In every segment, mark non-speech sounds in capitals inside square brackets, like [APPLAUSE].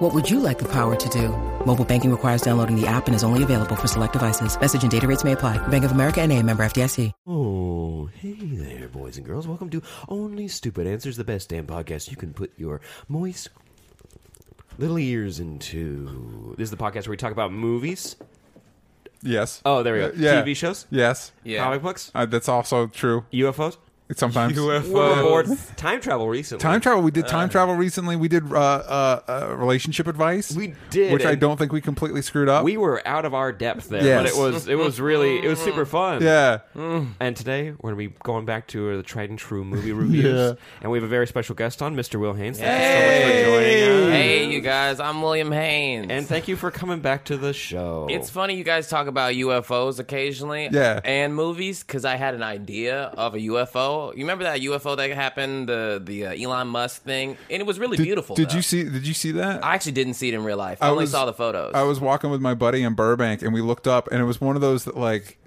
What would you like the power to do? Mobile banking requires downloading the app and is only available for select devices. Message and data rates may apply. Bank of America and a member FDIC. Oh, hey there, boys and girls. Welcome to Only Stupid Answers, the best damn podcast you can put your moist little ears into. This is the podcast where we talk about movies. Yes. Oh, there we go. Uh, yeah. TV shows, Yes. Yeah. comic books, Uh, that's also true. UFOs. Sometimes. We were aboard time travel recently. Time travel. We did time travel recently. We did uh, uh, uh, relationship advice. We did, which I don't think we completely screwed up. We were out of our depth there, Yes. but it was it was really it was super fun. yeah. And today we're going to be going back to the tried and true movie [LAUGHS] reviews, Yeah. and we have a very special guest on, Mr. Will Haynes. Thank you so much for joining us. Hey, you guys, I'm William Haynes. And thank you for coming back to the show. it's funny you guys talk about UFOs occasionally Yeah. and movies because I had an idea of a UFO. You remember that UFO that happened, the the uh, Elon Musk thing? And it was really Did, beautiful. Did though. you see? Did you see that? I actually didn't see it in real life. I, I only was- saw the photos. I was walking with my buddy in Burbank, and we looked up, and it was one of those that like,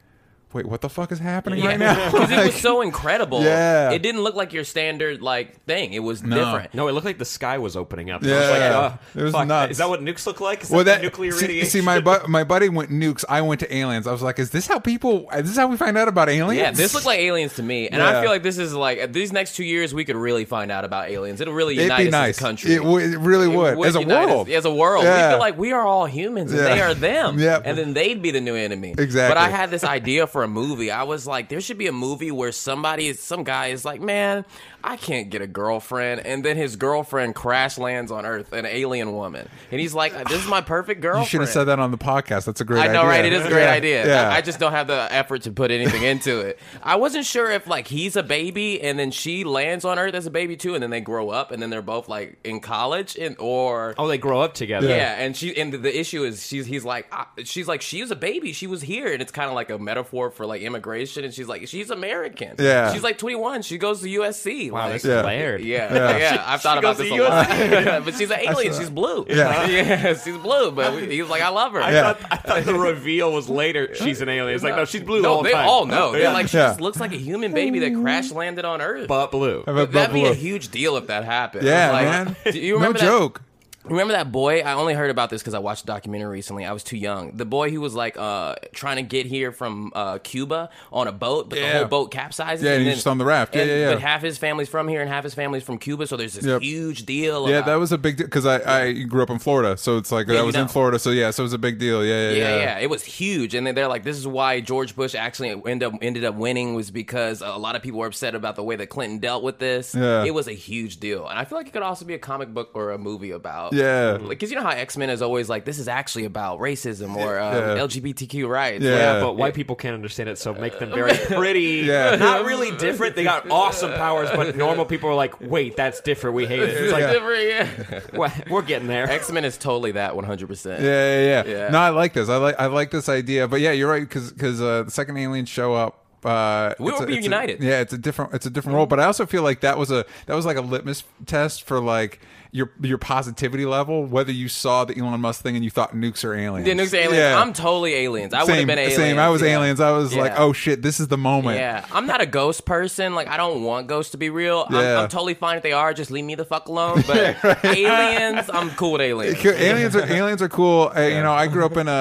wait, what the fuck is happening right now? [LAUGHS] because it was [LAUGHS] so incredible. Yeah. it didn't look like your standard like thing. It was No. different. no, it looked like the sky was opening up. I Yeah. was like, uh, It was fuck, nuts. Is that what nukes look like? Is well, that, that nuclear see, radiation? see, my bu- my buddy went nukes. I went to aliens. I was like, is this how people? Is this how we find out about aliens? Yeah, this looked like aliens to me, and Yeah. I feel like this is like these next two years we could really find out about aliens. It'll really It'd unite be us nice. as a country. It, would- it really would. As a unite us- world. as a world, Yeah. we feel like we are all humans and Yeah. they are them. Yep. and then they'd be the new enemy. Exactly. But I had this idea for a movie. I was like, there should be a movie where somebody, some guy is like, man, I can't get a girlfriend, and then his girlfriend crash lands on Earth, an alien woman, and he's like, this is my perfect girlfriend. You should have said that on the podcast. That's a great idea. I idea. know, right? It is a great Yeah. idea. Yeah. I, I just don't have the effort to put anything into it. I wasn't sure if like he's a baby and then she lands on Earth as a baby too, and then they grow up and then they're both like in college and or oh, they grow up together. yeah. And she and the, the issue is she's he's like uh, she's like she was a baby, she was here, and it's kind of like a metaphor for like immigration, and she's like she's American. Yeah. she's like 21, she goes to USC. Wow, like, this Yeah. is layered. yeah, Yeah. yeah, I've thought about this to a lot. [LAUGHS] but she's an alien. She's blue. Yeah. [LAUGHS] yeah, she's blue. But we, he's like, I love her. I, Yeah. thought, I thought the [LAUGHS] reveal was later. She's an alien. It's like, no, she's blue the no, whole they time. all know. They're like, she Yeah. just looks like a human baby that crash landed on Earth. but blue. But- but That'd be a huge deal if that happened. Yeah, Like, man. Do you no that- joke. Remember that boy? I only heard about this because I watched a documentary recently. I was too young. The boy who was like uh, trying to get here from uh, Cuba on a boat, but the Yeah. whole boat capsizes. Yeah, and he's just on the raft. Yeah, and- yeah, yeah. But half his family's from here and half his family's from Cuba, so there's this Yep. huge deal. Yeah, about- that was a big deal because I, I grew up in Florida, so it's like I you was know. in Florida, so yeah, so it was a big deal. Yeah, yeah, yeah, yeah. yeah, It was huge, and then they're like, "This is why George Bush actually ended up ended up winning was because a lot of people were upset about the way that Clinton dealt with this. Yeah. It was a huge deal, and I feel like it could also be a comic book or a movie about. [LAUGHS] Yeah. because you know how X Men is always like, "This is actually about racism or um, Yeah. LGBTQ rights." Yeah. Yeah, but white people can't understand it, so make them very [LAUGHS] pretty. Yeah. Not really different. They got awesome powers, but normal people are like, wait, that's different. We hate it. It's like, Yeah. [LAUGHS] well, we're getting there. X Men is totally that one hundred percent. Yeah, yeah, yeah. Yeah. No, I like this. I like I like this idea. But yeah, you're right because uh, the second aliens show up. Uh, We it's were a- it's a- reunited. yeah, it's a different it's a different role. But I also feel like that was a that was like a litmus test for like your your positivity level, whether you saw the Elon Musk thing and you thought nukes are aliens. The nukes are aliens. Yeah. I'm totally aliens. I would have been aliens. same. I was yeah. aliens. I was like, oh shit, this is the moment. Yeah, I'm not a ghost person. Like, I don't want ghosts to be real. I'm, Yeah. I'm totally fine if they are. Just leave me the fuck alone. [LAUGHS] But aliens, I'm cool with aliens. Aliens are aliens are cool. Uh, you know, I grew up in a uh,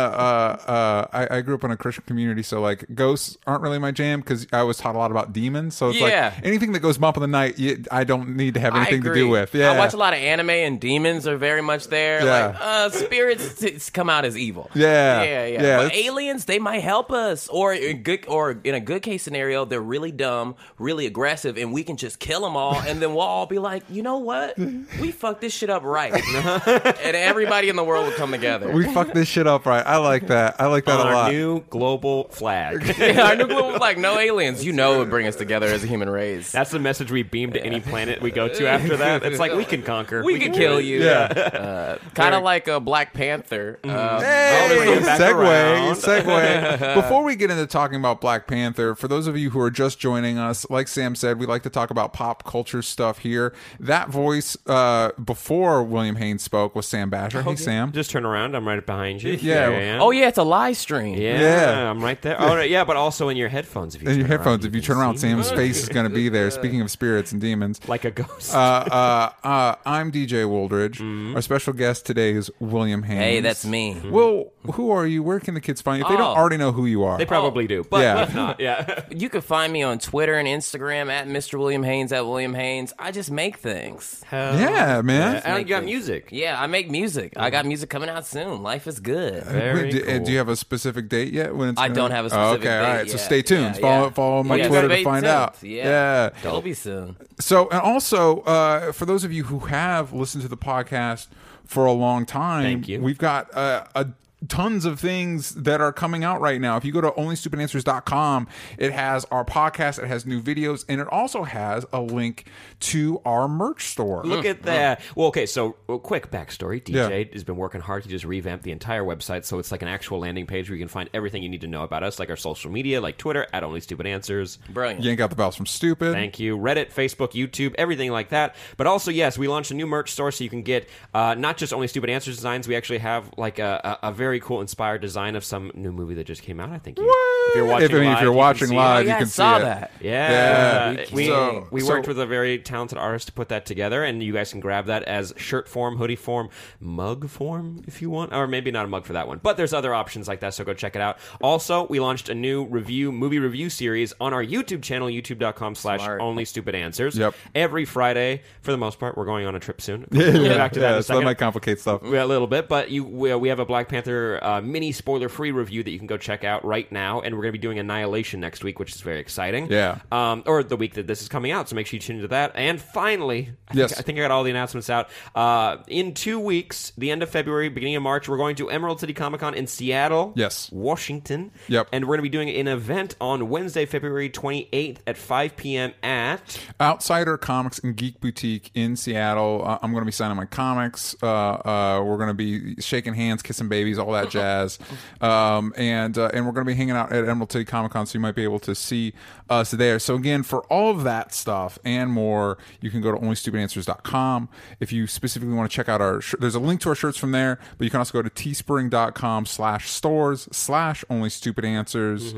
uh, I, I grew up in a Christian community, so like ghosts aren't really my jam because I was taught a lot about demons. So it's Yeah. like anything that goes bump in the night, you, I don't need to have anything to do with. Yeah, I watch a lot of anime, and demons are very much there. Yeah. Like, uh, spirits t- come out as evil. Yeah. yeah, yeah. Yeah, but aliens, they might help us, or in good, or in a good case scenario, they're really dumb, really aggressive, and we can just kill them all, and then we'll all be like, you know what? We fucked this shit up right, [LAUGHS] and everybody in the world will come together. We fucked this shit up right. I like that. I like that on a our lot. new global flag. [LAUGHS] Yeah, our new global flag. no aliens. You know, it would bring us together as a human race. That's the message we beam to any planet we go to after that. It's like we can conquer. we could kill it. you. Yeah. Kind of like a Black Panther. Uh, Hey, bring it back around. segue, segue. [LAUGHS] Before we get into talking about Black Panther, for those of you who are just joining us, like Sam said, we like to talk about pop culture stuff here. That voice uh, before William Haynes spoke was Sam Basher. Hey, Sam. Just turn around. I'm right behind you. Yeah. There Oh yeah, it's a live stream. Yeah, Yeah. I'm right there. Oh, no, yeah, but also in your headphones. If you In turn your headphones, around, if you can turn around. Sam's face is going to be there. [LAUGHS] Speaking of spirits and demons, like a ghost. uh, uh, uh, I'm DJ Woldridge. Mm-hmm. Our special guest today is William Haynes. Hey, that's me. Mm-hmm. Well, who are you? Where can the kids find you? If they don't Oh. already know who you are. they probably oh. do, but Yeah. if not, yeah. [LAUGHS] You can find me on Twitter and Instagram at Mr. William Haynes at William Haynes. I just make things. yeah, man. and you got things. music. Yeah, I make music. I got mm-hmm. music coming out soon. Life is good. Very Wait, do, cool. do you have a specific date yet? When it's I don't have a Oh, specific okay, all date right. So yet. stay tuned. Yeah, follow yeah. follow my Yeah, Twitter to find tuned. out. Yeah. It'll be soon. So, and also, uh, for those of you who have listened to the podcast for a long time, Thank you. We've got uh, a tons of things that are coming out right now. If you go to onlystupidanswers.com, it has our podcast, it has new videos, and it also has a link to our merch store. Look at that. Well, okay, so well, quick backstory. DJ Yeah. has been working hard to just revamp the entire website, so it's like an actual landing page where you can find everything you need to know about us, like our social media, like Twitter at Only Stupid Answers. Brilliant. Yank out the bells from stupid. Thank you. Reddit, Facebook, YouTube, everything like that. But also, yes, we launched a new merch store so you can get uh, not just only stupid answers designs. We actually have like a, a, a very cool inspired design of some new movie that just came out. I think you, if you're watching If- I mean, if live, you're you can watching see it. live, Oh, you yeah, I can saw see it. that. Yeah, Yeah. we So- we so- worked with a very talented artist to put that together, and you guys can grab that as shirt form, hoodie form, mug form if you want, or maybe not a mug for that one. But there's other options like that, so go check it out. Also, we launched a new review movie review series on our YouTube channel, youtube.com/slash Only Stupid Answers. Yep. Every Friday, for the most part, we're going on a trip soon. [LAUGHS] We'll get back to that in Yeah, a so that might complicate stuff. Yeah, a little bit, but you we, uh, we have a Black Panther uh, mini spoiler free review that you can go check out right now, and we're going to be doing Annihilation next week, which is very exciting. Yeah. um, or the week that this is coming out, so make sure you tune into that. And finally, I Yes. think, I think I got all the announcements out. Uh, in two weeks, the end of February, beginning of March, we're going to Emerald City Comic Con in Seattle, Yes. Washington. Yep. and we're going to be doing an event on Wednesday, February twenty eighth at five p.m. at Outsider Comics and Geek Boutique in Seattle. Uh, I'm going to be signing my comics. Uh, uh, we're going to be shaking hands, kissing babies, all that jazz. Um, and uh, and we're going to be hanging out at Emerald City Comic Con, so you might be able to see us there. So again, for all of that stuff and more, you can go to onlystupidanswers.com. If you specifically want to check out our, sh- there's a link to our shirts from there, but you can also go to teespring.com slash stores slash only stupid answers.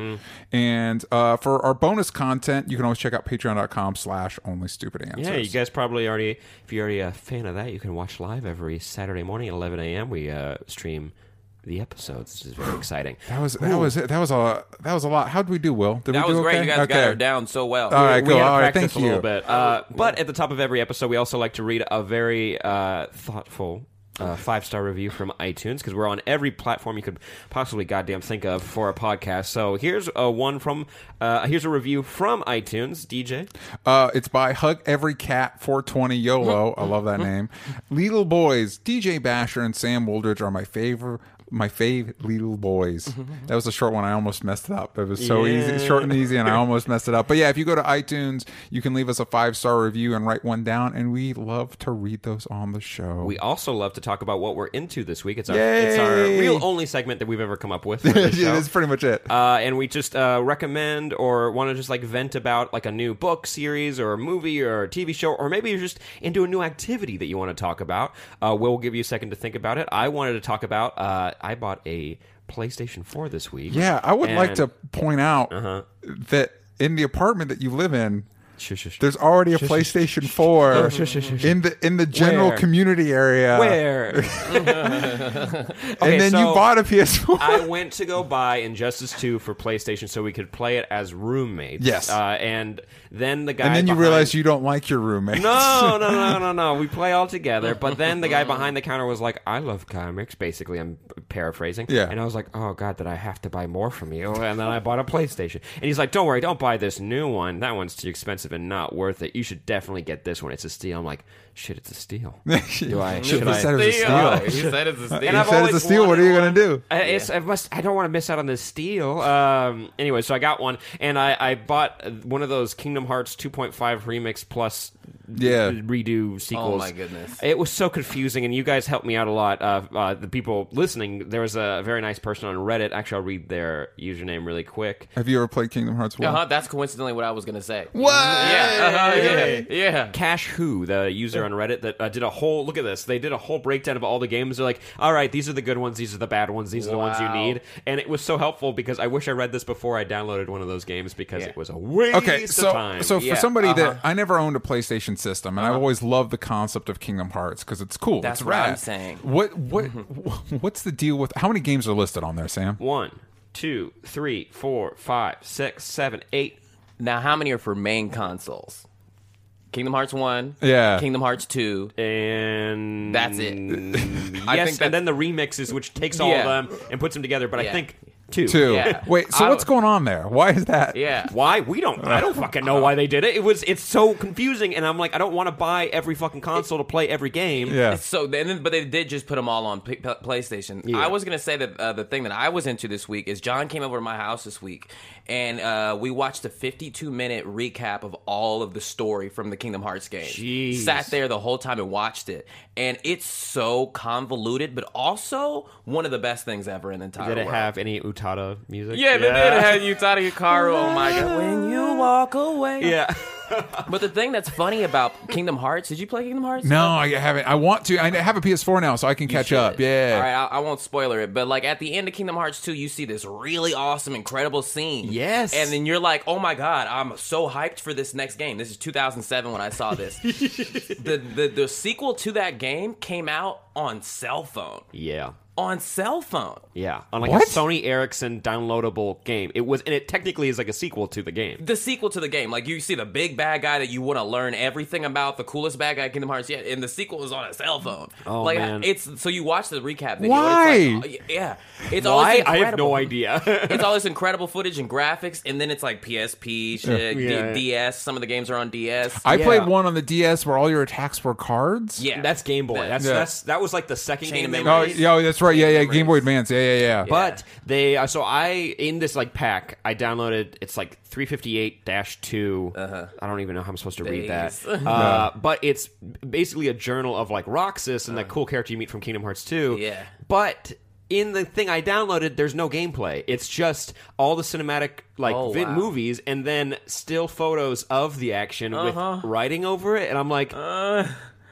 And uh, for our bonus content, you can always check out patreon.com slash only stupid answers. Yeah, you guys probably already, if you're already a fan of that, you can watch live every Saturday morning at 11 a.m. We uh, stream the episodes. This is very [SIGHS] exciting. That was that was it. That was a that was a lot. How did we do, Will? Did That we was do great. okay? You guys okay. got her down so well. All right, we cool. had All right, practice thank a you. little bit. Uh, but at the top of every episode, we also like to read a very uh, thoughtful. Uh, five star review from iTunes because we're on every platform you could possibly goddamn think of for a podcast. So here's a one from uh, here's a review from iTunes. DJ, Uh, it's by Hug Every Cat 420 YOLO. I love that name. Little Boys, DJ Basher and Sam Woldridge are my favorite. My fave little boys. That was a short one. I almost messed it up. It was so Yeah. easy, short and easy, and I [LAUGHS] almost messed it up. But yeah, if you go to iTunes, you can leave us a five star review and write one down, and we love to read those on the show. we also love to talk about what we're into this week. It's our it's our real only segment that we've ever come up with. Yeah, [LAUGHS] that's pretty much it. Uh, and we just uh, recommend or want to just like vent about like a new book series or a movie or a TV show, or maybe you're just into a new activity that you want to talk about. Uh, we'll give you a second to think about it. I wanted to talk about. Uh, I bought a PlayStation 4 this week. Yeah, I would like to point out that in the apartment that you live in, Shush, shush, there's already a PlayStation 4 shush, shush, shush. in the in the general Where? community area. Where? [LAUGHS] [LAUGHS] And then you bought a PS4. I went to go buy Injustice 2 for PlayStation so we could play it as roommates. Yes. Uh, and then the guy. and then you behind- realize you don't like your roommate. No, no, no, no, [LAUGHS] no. We play all together. But then the guy [LAUGHS] behind the counter was like, I love comics. Basically, I'm paraphrasing. Yeah. And I was like, oh, God, did I have to buy more from you? And then I bought a PlayStation. And he's like, don't worry, don't buy this new one. That one's too expensive. expensive and not worth it. You should definitely get this one. It's a steal. I'm like, shit, it's a steal. [LAUGHS] Do I? Should Should I? said it was a Steal. steal. He said it's a steal. And You I've said it's a steal. What are you gonna do? I, it's, I must. I don't want to miss out on this steal. Um, anyway, so I got one, and I, I bought one of those Kingdom Hearts 2.5 remix plus Yeah. redo sequels. Oh, my goodness. It was so confusing, and you guys helped me out a lot. Uh, uh, the people listening, there was a very nice person on Reddit. Actually, I'll read their username really quick. Have you ever played Kingdom Hearts One? Uh-huh, that's coincidentally what I was gonna say. What? Yeah, uh-huh, yeah, yeah. Cash Who, the user on Reddit that uh, did a whole look at this. They did a whole breakdown of all the games. They're like, "All right, these are the good ones. These are the bad ones. These are the ones you need." And it was so helpful because I wish I read this before I downloaded one of those games because Yeah. it was a waste Okay, so of time. so for Yeah, somebody that uh-huh. I never owned a PlayStation system, and I've uh-huh. always loved the concept of Kingdom Hearts because it's cool. That's it's what rad. I'm saying. What what mm-hmm. [LAUGHS] what's the deal with how many games are listed on there, Sam? one, two, three, four, five, six, seven, eight. Now, how many are for main consoles? Kingdom Hearts One. Yeah. Kingdom Hearts Two. And That's it. [LAUGHS] yes, I think and then the remixes, which takes all Yeah. of them and puts them together. But I think two. Two. Yeah. Wait, so I- what's going on there? Why is that? Yeah. Why we don't? I don't fucking know why they did it. It was it's so confusing, and I'm like, I don't want to buy every fucking console to play every game. Yeah. So, and then, but they did just put them all on P- P- PlayStation. Yeah. I was gonna say that uh, the thing that I was into this week is John came over to my house this week, and uh, we watched a 52 minute recap of all of the story from the Kingdom Hearts game. Jeez. Sat there the whole time and watched it, and it's so convoluted, but also one of the best things ever in the entire Did it world. have any Utada music? Yeah, they did have Utada Hikaru. Oh my god. [LAUGHS] When you walk away. Yeah. [LAUGHS] But the thing that's funny about Kingdom Hearts, did you play Kingdom Hearts? No, I haven't. I want to. I have a PS4 now, so I can catch should. up. Yeah. All right, I, I won't spoiler it, but like at the end of Kingdom Hearts 2, you see this really awesome, incredible scene. Yes. And then you're like, oh my god, I'm so hyped for this next game. This is 2007 when I saw this. [LAUGHS] the, the the sequel to that game came out on cell phone. Yeah. On cell phone. Yeah. On like What? a Sony Ericsson downloadable game. It was, and it technically is like a sequel to the game. The sequel to the game, like you see the big bad guy that you want to learn everything about, the coolest bad guy in Kingdom Hearts yet, and the sequel is on a cell phone. Oh, like man. it's so you watch the recap video. Why? And it's like, oh, yeah, it's all Why? this I have incredible- no idea. [LAUGHS] it's all this incredible footage and graphics, and then it's like PSP shit, D- Yeah. DS. Some of the games are on DS. I Yeah. played one on the DS where all your attacks were cards. yeah, That's Game Boy. That's Yeah. that's that was like the second Chain game of they Oh, Memories. made. yeah, oh, that's right. Yeah, yeah. Game Boy Advance. Yeah, yeah, yeah. But they uh, so I in this like pack I downloaded it's like 358-2. Uh-huh. I don't even know how I'm supposed to read that. Uh, but it's basically a journal of like Roxas and that cool character you meet from Kingdom Hearts 2. Uh-huh. Yeah. But in the thing I downloaded, there's no gameplay. It's just all the cinematic like Oh, vid wow. movies and then still photos of the action Uh-huh. with writing over it. And I'm like,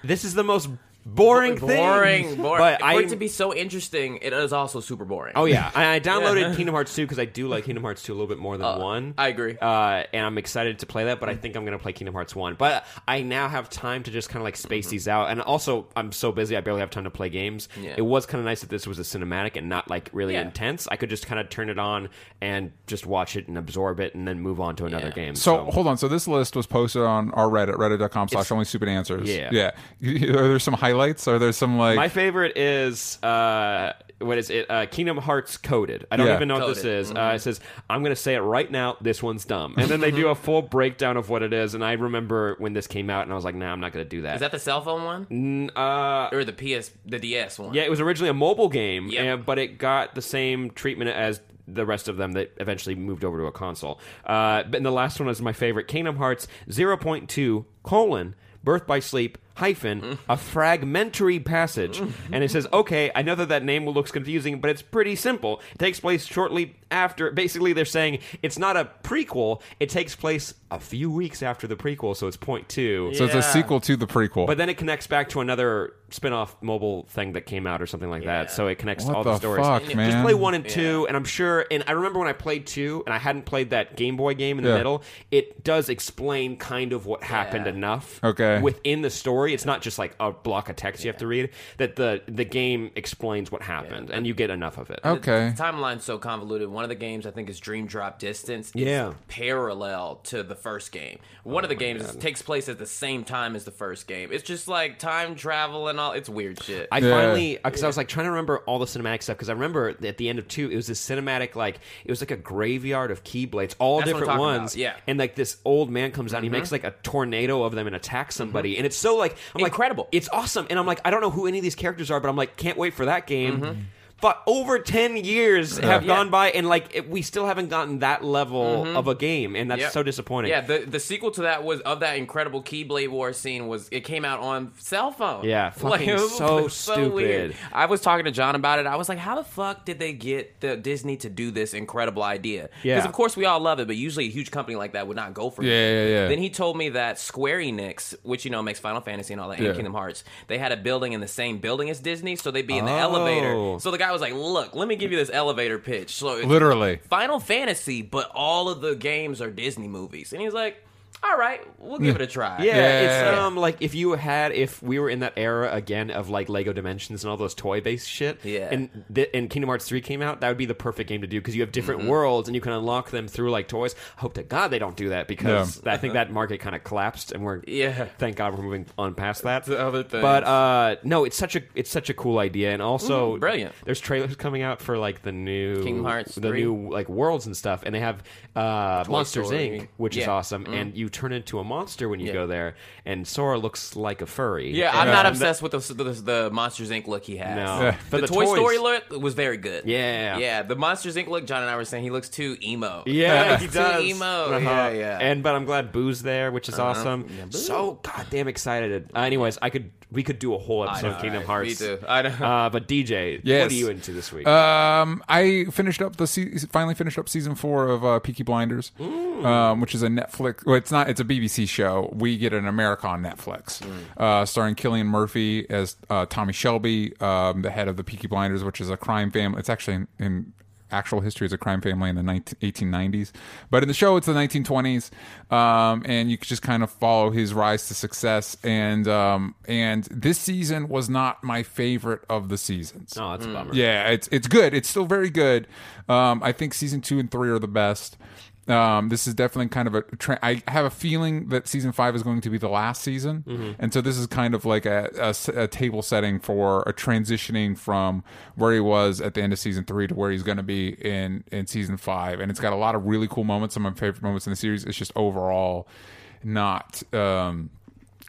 this is the most boring thing. boring, boring. But For I it to be so interesting, it is also super boring. Oh yeah, I, I [LAUGHS] downloaded Kingdom Hearts 2 because I do like Kingdom Hearts 2 a little bit more than one. I agree. uh, and I'm excited to play that. But I think I'm going to play Kingdom Hearts 1. But I now have time to just kind of like space these out. And also, I'm so busy, I barely have time to play games. Yeah. It was kind of nice that this was a cinematic and not like really Yeah. intense. I could just kind of turn it on and just watch it and absorb it, and then move on to another Yeah. game. So hold on. So this list was posted on our Reddit, reddit.com slash only stupid answers. Yeah. Yeah. [LAUGHS] Are there some highlights? Are there some like My favorite is uh, what is it? Uh, Kingdom Hearts coded. I don't Yeah. even know what this Coded. is. Uh, it says I'm going to say it right now. This one's dumb, and then they do a [LAUGHS] full breakdown of what it is. And I remember when this came out, and I was like, Nah, I'm not going to do that. Is that the cell phone one N- uh, or the PS, the DS one? yeah, it was originally a mobile game, Yep. and- but it got the same treatment as the rest of them that eventually moved over to a console. Uh, but and the last one is my favorite: Kingdom Hearts 0.2 colon Birth by Sleep hyphen a fragmentary passage, [LAUGHS] and it says, "Okay, I know that that name looks confusing, but it's pretty simple. It takes place shortly after. Basically, they're saying it's not a prequel. It takes place a few weeks after the prequel, so it's point two. so it's a Yeah. sequel to the prequel. But then it connects back to another spin-off mobile thing that came out or something like that. So it connects what to all the, the stories. fuck, Just play one and two, and I'm sure. And I remember when I played two, and I hadn't played that Game Boy game in the Yeah. middle. It does explain kind of what happened Yeah. enough, Okay. within the story story. It's not just like a block of text you have to read. That the the game explains what happened, and you get enough of it. Okay. The timeline's so convoluted. One of the games I think is Dream Drop Distance. It's Yeah. parallel to the first game. One of the games takes place at the same time as the first game. It's just like time travel and all. It's weird shit. I Yeah. finally because I was like trying to remember all the cinematic stuff because I remember at the end of two it was this cinematic like it was like a graveyard of keyblades, all That's different ones. about, yeah. Mm-hmm. and like this old man comes out, he makes like a tornado of them and attacks somebody, and it's so like I'm like Incredible. It's awesome, and I'm like I don't know who any of these characters are, but I'm like can't wait for that game. Mm-hmm. But over ten years have Yeah. gone by, and like it, we still haven't gotten that level of a game, and that's Mm-hmm. Yep. so disappointing. Yeah, the the sequel to that was of that incredible Keyblade War scene was it came out on cell phone. Yeah, [LAUGHS] fucking [LAUGHS] so stupid. I was talking to John about it. I was like, how the fuck did they get the Disney to do this incredible idea? Yeah. Because of course we all love it, but usually a huge company like that would not go for it. Yeah, yeah, yeah. Then he told me that Square Enix, which you know makes Final Fantasy and all that, Yeah. and Kingdom Hearts, they had a building in the same building as Disney, so they'd be in the Oh. elevator. So the guy was like, "Look, let me give you this elevator pitch." So it's Literally. Final Fantasy, but all of the games are Disney movies. And he's like, all right, we'll give it a try. Yeah, Yeah. it's um like if you had if we were in that era again of like Lego Dimensions and all those toy based shit. Yeah. And th- and Kingdom Hearts three came out, that would be the perfect game to do because you have different Mm-hmm. worlds and you can unlock them through like toys. I hope to God they don't do that because I think that market kind of collapsed and we're Yeah. Thank God we're moving on past that. To other things. But uh no, it's such a it's such a cool idea and also Mhm, brilliant. There's trailers coming out for like the new Kingdom Hearts the 3. new like worlds and stuff and they have uh Monsters Story. Inc. which is Yeah. Mm-hmm. awesome and you turn into a monster when you Yeah. go there, and Sora looks like a furry. Yeah, I'm not the- obsessed with the, the, the Monsters Inc. look he has. No, Yeah. But The, the Toy toys- Story look was very good. Yeah. Yeah, the Monsters Inc. look, John and I were saying he looks too emo. Yeah, [LAUGHS] he Too does. emo. Uh-huh. Yeah, yeah. And but I'm glad Boo's there, which is awesome. Yeah, so goddamn excited. Uh, anyways, I could we could do a whole episode know, of Kingdom right? Hearts. Me too. I know. Uh, but DJ, Yes. what are you into this week? Um, I finished up the se- finally finished up season four of uh, Peaky Blinders, um, which is a Netflix. Well, it's not. It's a BBC show. We get an America on Netflix, uh, starring Cillian Murphy as uh, Tommy Shelby, um, the head of the Peaky Blinders, which is a crime family. It's actually in, in actual history as a crime family in the 19, 1890s, but in the show it's the 1920s, um, and you could just kind of follow his rise to success. And um, and this season was not my favorite of the seasons. oh, that's a bummer. Yeah, it's it's good. It's still very good. Um, I think season two and three are the best. Um, this is definitely kind of a. Tra- I have a feeling that season five is going to be the last season, and so this is kind of like a table setting for a transitioning from where he was at the end of season three to where he's going to be in in season five. And it's got a lot of really cool moments. Some of my favorite moments in the series. It's just overall not. Um,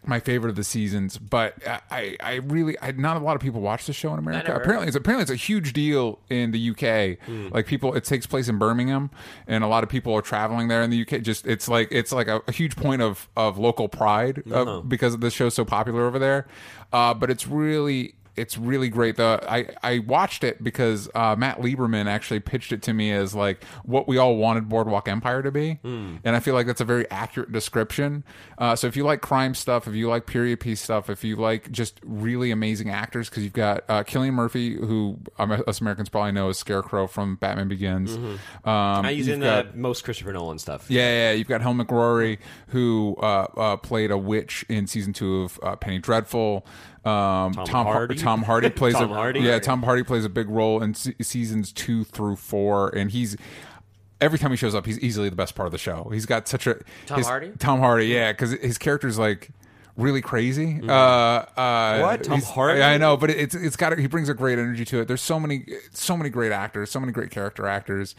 my favorite of the seasons, but I, I really, I, not a lot of people watch the show in America. Apparently, it's apparently it's a huge deal in the UK. Hmm. Like people, it takes place in Birmingham, and a lot of people are traveling there in the UK. Just it's like it's like a, a huge point of of local pride uh, Uh-huh. because the show's so popular over there. Uh, but it's really it's really great. The I I watched it because uh, Matt Lieberman actually pitched it to me as like what we all wanted Boardwalk Empire to be, Hmm. and I feel like that's a very accurate description. Uh, so if you like crime stuff, if you like period piece stuff, if you like just really amazing actors, because you've got uh, Cillian Murphy, who um, us Americans probably know as Scarecrow from Batman Begins. Um, Mm-hmm. I use you've in got- uh, most Christopher Nolan stuff. yeah, yeah, you've got Helen McCrory, who uh, uh, played a witch in season two of uh, Penny Dreadful. Um, Tom, Har- Hardy? Tom Hardy [LAUGHS] plays Tom a Hardy? yeah. Tom Hardy plays a big role in se- seasons two through four, and he's every time he shows up, he's easily the best part of the show. He's got such a Tom his- Hardy? Tom Hardy, yeah, because his character's like really crazy. Uh, uh, Mm-hmm. What? Tom Hardy? I know, but it's it's got he brings a great energy to it. There's so many so many great actors, so many great character actors.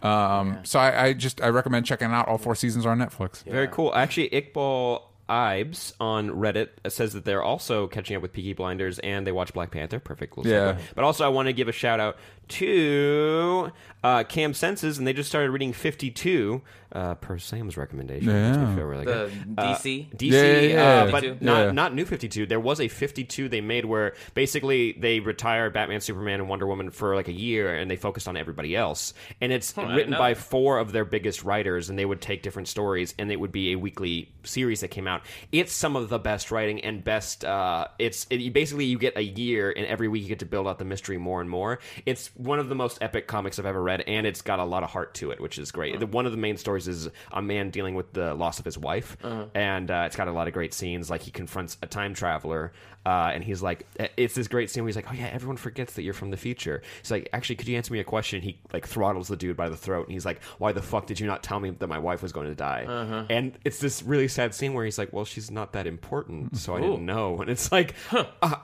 Um, so I, I just I recommend checking out. All four seasons are on Netflix. Very cool. Actually, Iqbal Ibes on Reddit says that they're also catching up with Peaky Blinders and they watch Black Panther. Perfect. Little Yeah. segue. But also, I want to give a shout out to uh, Cam Senses, and they just started reading 52 uh, per Sam's recommendation. Which Yeah. I feel really The good. DC? Uh, DC, Yeah, yeah, yeah. uh, but not Yeah. not new 52. There was a 52 they made where basically they retired Batman, Superman, and Wonder Woman for like a year, and they focused on everybody else. And it's I written by four of their biggest writers, and they would take different stories, and it would be a weekly series that came out. It's some of the best writing and best. Uh, it's it, you basically you get a year, and every week you get to build out the mystery more and more. It's one of the most epic comics I've ever read, and it's got a lot of heart to it, which is great. The- One of the main stories is a man dealing with the loss of his wife, and uh, it's got a lot of great scenes. Like he confronts a time traveler, uh, and he's like, it's this great scene where he's like, "Oh yeah, everyone forgets that you're from the future." He's like, "Actually, could you answer me a question?" He like throttles the dude by the throat, and he's like, "Why the fuck did you not tell me that my wife was going to die?" And it's this really sad scene where he's like, "Well, she's not that important, so I didn't know." [LAUGHS] And it's like, uh,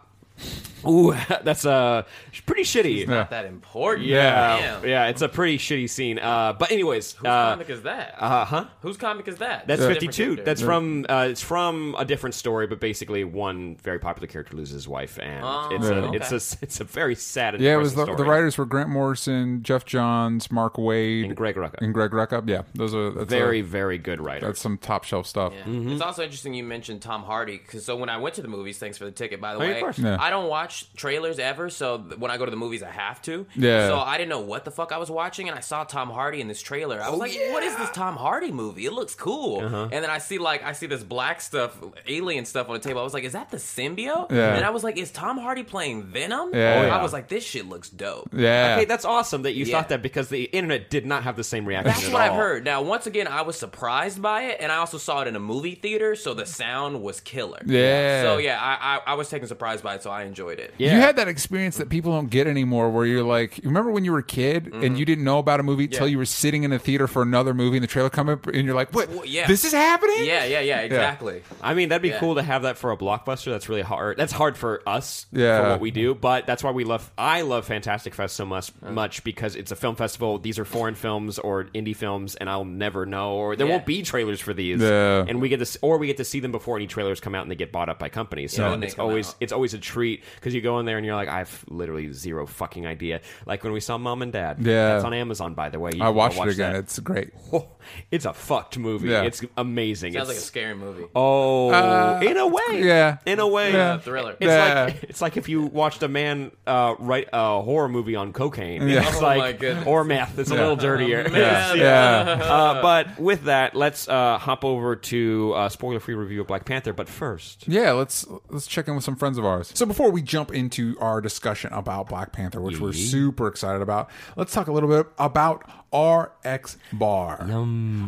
ooh, [LAUGHS] that's uh, pretty shitty. Not that important. Yeah, Damn. yeah, it's a pretty shitty scene. Uh, but anyways, Whose uh, comic is that? uh huh. Whose comic is that? That's It's a different 52. character. That's from uh, it's from a different story, but basically one very popular character loses his wife, and Oh, it's a okay. it's a it's a very sad. And Yeah, it was the, depressing the story. writers were Grant Morrison, Geoff Johns, Mark Waid, and Greg Rucka. and Greg Rucka. Yeah, those are that's very a, very good writer. that's some top shelf stuff. Yeah. Mm-hmm. It's also interesting you mentioned Tom Hardy because so when I went to the movies, thanks for the ticket by the Oh, way. of course. Yeah. I don't watch trailers ever, so when I go to the movies, I have to. Yeah. So I didn't know what the fuck I was watching, and I saw Tom Hardy in this trailer. I was like, "What is this Tom Hardy movie? It looks cool." Uh-huh. And then I see like I see this black stuff, alien stuff on the table. I was like, "Is that the symbiote?" Yeah. And I was like, "Is Tom Hardy playing Venom?" Yeah. And Oh, I was like, "This shit looks dope." Yeah, Okay, that's awesome that you Yeah. thought that because the internet did not have the same reaction. That's at what I've heard. Now, once again, I was surprised by it, and I also saw it in a movie theater, so the sound was killer. Yeah. So yeah, I, I, I was taken surprised by it, so I enjoyed it. Yeah. You had that experience that people don't get anymore, where you're like, remember when you were a kid and you didn't know about a movie until Mm-hmm. Yeah. you were sitting in a theater for another movie and the trailer come up, and you're like, what? Well, yeah. This is happening? Yeah, yeah, yeah, exactly. I mean, that'd be Yeah. cool to have that for a blockbuster. That's really hard. That's hard for us Yeah. for what we do, but that's why we love. I love Fantastic Fest so much, much because it's a film festival. These are foreign films or indie films, and I'll never know, or there Yeah. won't be trailers for these. Yeah. And we get this, or we get to see them before any trailers come out, and they get bought up by companies. So Yeah, it's always out. it's always a treat because you go in there and you're like, I've literally zero fucking idea. Like when we saw Mom and Dad. Yeah. that's on Amazon, by the way. You I watched watch it again. that. It's great. Oh, [LAUGHS] it's a fucked movie. Yeah. It's amazing. Sounds like a scary movie. Oh, Uh, in a way, yeah. in a way, Yeah. Thriller. It's Yeah. like it's like if you watched a man uh, write a horror movie on cocaine. Yeah. It's Oh like my goodness. or meth. It's a little dirtier. [LAUGHS] man. [LAUGHS] Yeah. uh, but with that, let's uh, hop over to uh, spoiler-free review of Black Panther. But first, Yeah, let's let's check in with some friends of ours. So before we jump into our discussion about Black Panther, which we're super excited about, let's talk a little bit about RX Bar.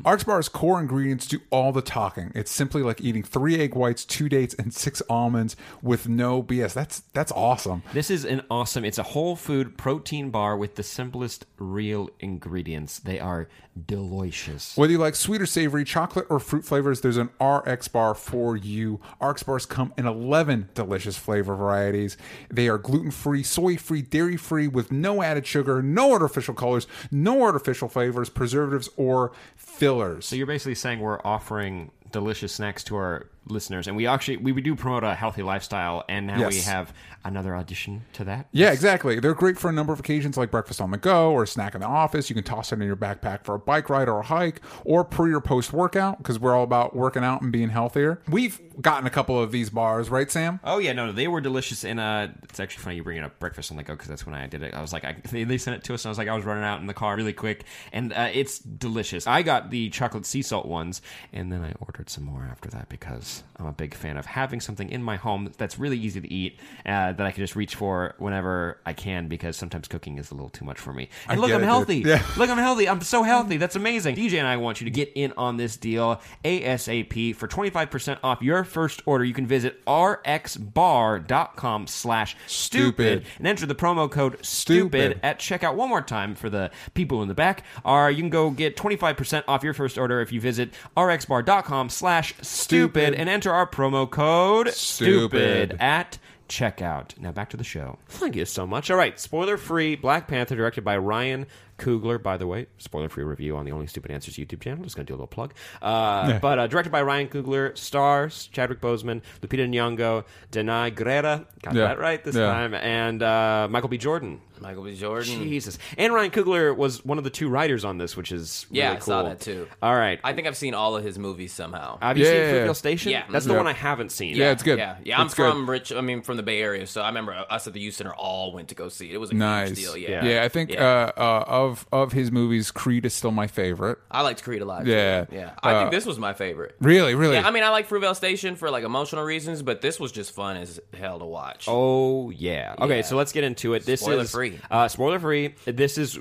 RX Bar's core ingredients do all the talking. It's simply like eating three egg whites, two dates, and six almonds with no BS. That's that's awesome. this is an awesome. It's a whole food protein bar with the simplest real ingredients. They are delicious. Whether you like sweet or savory, chocolate or fruit flavors, there's an RX bar for you. RX bars come in 11 delicious flavor varieties. They are gluten free, soy free, dairy free, with no added sugar, no artificial colors, no artificial flavors, preservatives, or fillers. So you're basically saying we're offering delicious snacks to our listeners, and we actually we do promote a healthy lifestyle, and now we have another addition to that. Yeah, exactly. They're great for a number of occasions like breakfast on the go or a snack in the office. You can toss it in your backpack for a bike ride or a hike or pre or post workout because we're all about working out and being healthier. We've gotten a couple of these bars, right, Sam? Oh yeah, no, they were delicious, and uh, it's actually funny you bringing up breakfast on the go because that's when I did it. I was like, I, [LAUGHS] they, they sent it to us, and I was like, I was running out in the car really quick, and uh, it's delicious. I got the chocolate sea salt ones, and then I ordered some more after that because I'm a big fan of having something in my home that's really easy to eat uh, that I can just reach for whenever I can because sometimes cooking is a little too much for me. And I look, I'm it, healthy. Yeah. Look, I'm healthy. I'm so healthy. That's amazing. DJ and I want you to get in on this deal ASAP for 25% off your first order. You can visit rxbar.com slash stupid and enter the promo code stupid at checkout. One more time for the people in the back. Or you can go get 25% off your first order if you visit rxbar.com slash stupid Stupid. And enter our promo code Stupid. stupid at checkout. Now back to the show. Thank you so much. All right, spoiler free Black Panther, directed by Ryan Coogler. By the way, spoiler free review on the Only Stupid Answers YouTube channel. Just gonna do a little plug. Uh, But uh, directed by Ryan Coogler, stars Chadwick Boseman, Lupita Nyong'o, Danai Gurira. Got Yeah. that right this Yeah. time, and uh, Michael B. Jordan. Michael B. Jordan. Jesus. And Ryan Coogler was one of the two writers on this, which is really Yeah, I cool. saw that too. All right. I think I've seen all of his movies somehow. Have you Yeah, seen yeah, Fruitvale yeah. Station? Yeah. That's the Yeah. one I haven't seen. Yeah, it's good. Yeah, yeah. I'm It's good. from Rich. I mean, from the Bay Area, so I remember us at the U Center all went to go see it. It was a Nice. huge deal. Yeah, Yeah, I think Yeah. Uh, uh, of of his movies, Creed is still my favorite. I liked Creed a lot. Yeah. too. yeah. I Uh, think this was my favorite. Really, really. Yeah, I mean, I like Fruitvale Station for like emotional reasons, but this was just fun as hell to watch. Oh yeah. Okay, Yeah. so let's get into it. This Spoiler is free. Uh, spoiler free. This is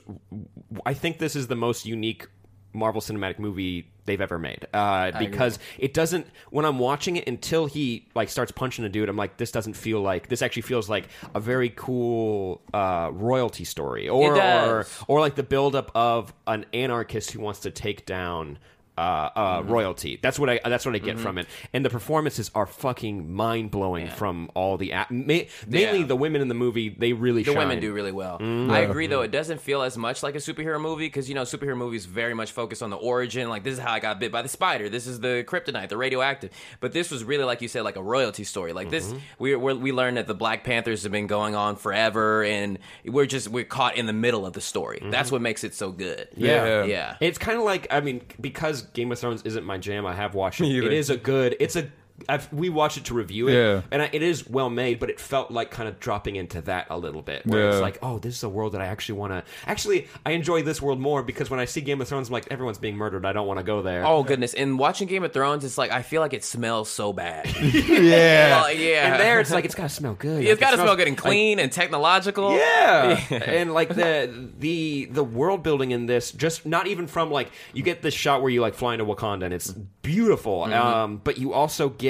I think this is the most unique Marvel Cinematic movie they've ever made uh, because it doesn't. When I'm watching it, until he like starts punching a dude, I'm like, this doesn't feel like this. Actually, feels like a very cool uh, royalty story, or or or like the buildup of an anarchist who wants to take down. Uh, uh, Mm-hmm. royalty. That's what I. That's what I get from it. And the performances are fucking mind blowing from all the. Ma- mainly Yeah. the women in the movie. They really. The shine. women do really well. I agree, though. It doesn't feel as much like a superhero movie because, you know, superhero movies very much focus on the origin. Like, this is how I got bit by the spider. This is the kryptonite, the radioactive. But this was really, like you said, like a royalty story. Like, this, we, we're, we learned that the Black Panthers have been going on forever, and we're just, we're caught in the middle of the story. That's what makes it so good. Yeah. Yeah. It's kind of like I mean because Game of Thrones isn't my jam. I have watched it. [LAUGHS] It is a good. It's a. I've, we watched it to review it, Yeah. and I, it is well made, but it felt like kind of dropping into that a little bit. Where it's like, oh, this is a world that I actually want to. Actually, I enjoy this world more because when I see Game of Thrones, I'm like, everyone's being murdered. I don't want to go there. Oh, goodness. And watching Game of Thrones, it's like, I feel like it smells so bad. [LAUGHS] Yeah. Well, yeah. and there, it's like it's got to smell good. it's Like, got to it smell good and like, clean and technological. [LAUGHS] Yeah. and like the the the world building in this, just not even from like you get this shot where you like fly into Wakanda and it's beautiful, Mm-hmm. um, but you also get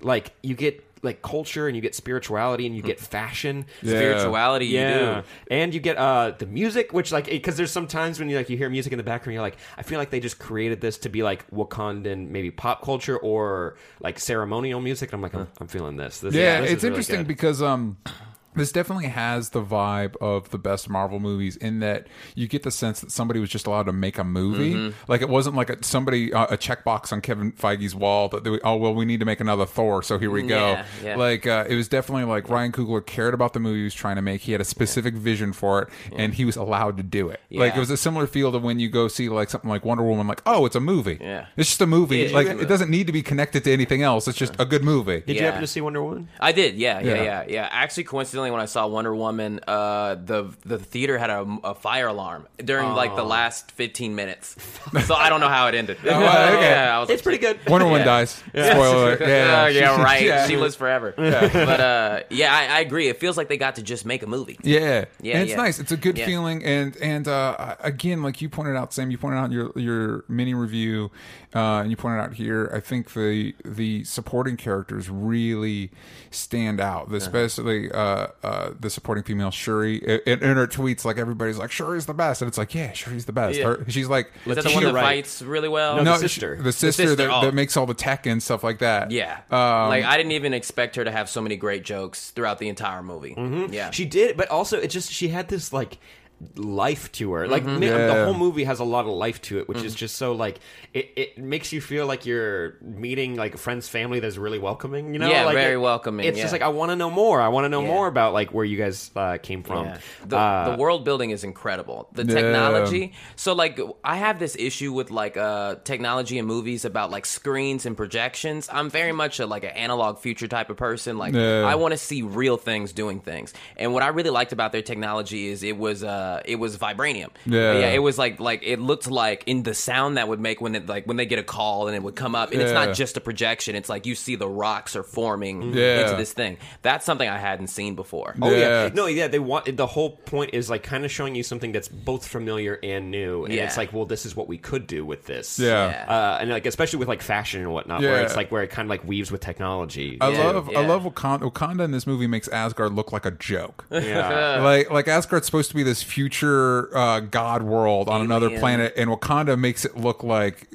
like you get like culture and you get spirituality and you get fashion. Yeah. Spirituality, you Yeah, do. and you get uh the music, which like because there's some times when you like you hear music in the background, you're like, I feel like they just created this to be like Wakandan, maybe pop culture or like ceremonial music. And I'm like, I'm, I'm feeling this. this yeah, this it's really interesting good. because um this definitely has the vibe of the best Marvel movies in that you get the sense that somebody was just allowed to make a movie. Mm-hmm. Like it wasn't like a, somebody uh, a checkbox on Kevin Feige's wall that they, oh well we need to make another Thor so here we go. Yeah, yeah. Like uh, it was definitely like Ryan Coogler cared about the movie he was trying to make. He had a specific vision for it and he was allowed to do it. Like it was a similar feel to when you go see like something like Wonder Woman. Like oh it's a movie. Yeah. it's just a movie. Yeah. like it doesn't need to be connected to anything else. It's just a good movie. Did you happen to see Wonder Woman? I did, yeah, yeah, Yeah. yeah, yeah. Actually, coincidentally, when I saw Wonder Woman, uh, the the theater had a, a fire alarm during like the last fifteen minutes, so I don't know how it ended. [LAUGHS] Oh. okay. yeah, I was It's pretty good. Wonder Woman Yeah. dies. Spoiler alert. [LAUGHS] Yeah, Yeah, yeah, right. [LAUGHS] Yeah. She lives forever. But uh, yeah, I, I agree. It feels like they got to just make a movie. Yeah, Yeah, and it's yeah. nice. It's a good Yeah. feeling, and and uh, again, like you pointed out, Sam, you pointed out in your your mini review, uh, and you pointed out here. I think the the supporting characters really stand out, Uh-huh. especially uh, uh, the supporting female Shuri. In, in her tweets, like everybody's like Shuri's the best, and it's like, yeah, Shuri's the best. Yeah. Her- she's like, Is that the Letitia one that Wright. fights really well? No, no, the sister. the sister, sister, that, oh. that makes all the tech and stuff like that. Yeah, Um, like I didn't even expect her to have so many great jokes throughout the entire movie. Mm-hmm. Yeah, She did, but also it just she had this like life to her. Like the Yeah. whole movie has a lot of life to it, which Mm-hmm. is just so like it, it makes you feel like you're meeting like a friend's family that's really welcoming. You know, Yeah, like, very it- welcoming, It's just like I want to know more. I want to know Yeah. more about like where you guys uh, came from. Yeah. The, Uh, the world building is incredible. The Yeah. technology. So like I have this issue with like uh technology and movies about like screens and projections. I'm very much a, like an analog future type of person. Like Yeah. I want to see real things doing things. And what I really liked about their technology is it was uh it was vibranium. Yeah. Yeah, it was like like it looked like in the sound that would make when it like when they get a call and it would come up and it's not just a projection. It's like you see the rocks are forming Yeah. into this thing. That's something I hadn't seen before. Oh yeah. Yeah. no, yeah. They want the whole point is like kind of showing you something that's both familiar and new, and Yeah. it's like, well, this is what we could do with this. Yeah. Yeah. uh, and like especially with like fashion and whatnot, where Yeah. it's like where it kind of like weaves with technology. I Yeah, love I love Wakanda. Wakanda in this movie makes Asgard look like a joke. yeah. [LAUGHS] like like Asgard's supposed to be this future uh, god world on another Alien. planet, and Wakanda makes it look like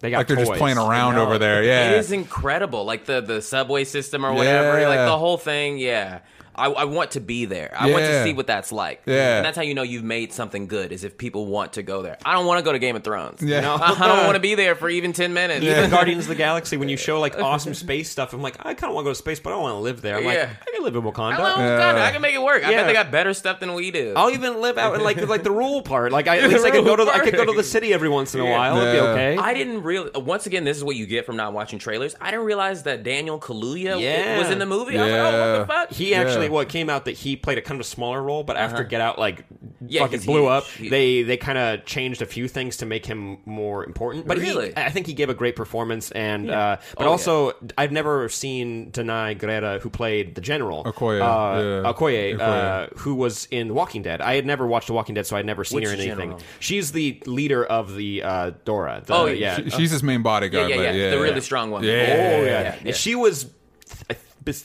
They got like they're just playing around over there. Yeah, It is incredible. Like the the subway system or whatever. Yeah. Like the whole thing. Yeah. I, I want to be there. I want to Yeah. see what that's like. Yeah. And that's how you know you've made something good is if people want to go there. I don't want to go to Game of Thrones. Yeah. No, [LAUGHS] I don't want to be there for even 10 minutes. Even Guardians of the Galaxy, when you show like [LAUGHS] awesome space stuff, I'm like, I kind of want to go to space, but I don't want to live there. I'm like, Yeah. I can live in Wakanda. I, love Yeah. Wakanda. I can make it work. I Yeah. bet they got better stuff than we do. I'll even live out in like [LAUGHS] like the rural part. Like I, at least I could go to the, I could go to the city every once in a Yeah. while. It'd be Yeah. okay. I didn't real. Once again, this is what you get from not watching trailers. I didn't realize that Daniel Kaluuya Yeah. was in the movie. I was like, oh, what the fuck? he actually, Yeah. well, it came out that he played a kind of a smaller role, but after Get Out, like Yeah, fucking blew huge. up. He- They they kind of changed a few things to make him more important. But he- Really? I think he gave a great performance. And Yeah. uh, but Oh, also, I've never seen Danai Gurira, who played the general Okoye, uh, yeah. Okoye, Okoye. Uh, who was in The Walking Dead. I had never watched The Walking Dead, so I'd never seen Which her in anything. general? She's the leader of the uh, Dora. The, Oh, yeah. She- she's his main Yeah, bodyguard. yeah, but yeah. The really strong one. Yeah. Oh yeah, yeah, and yeah. she was bes-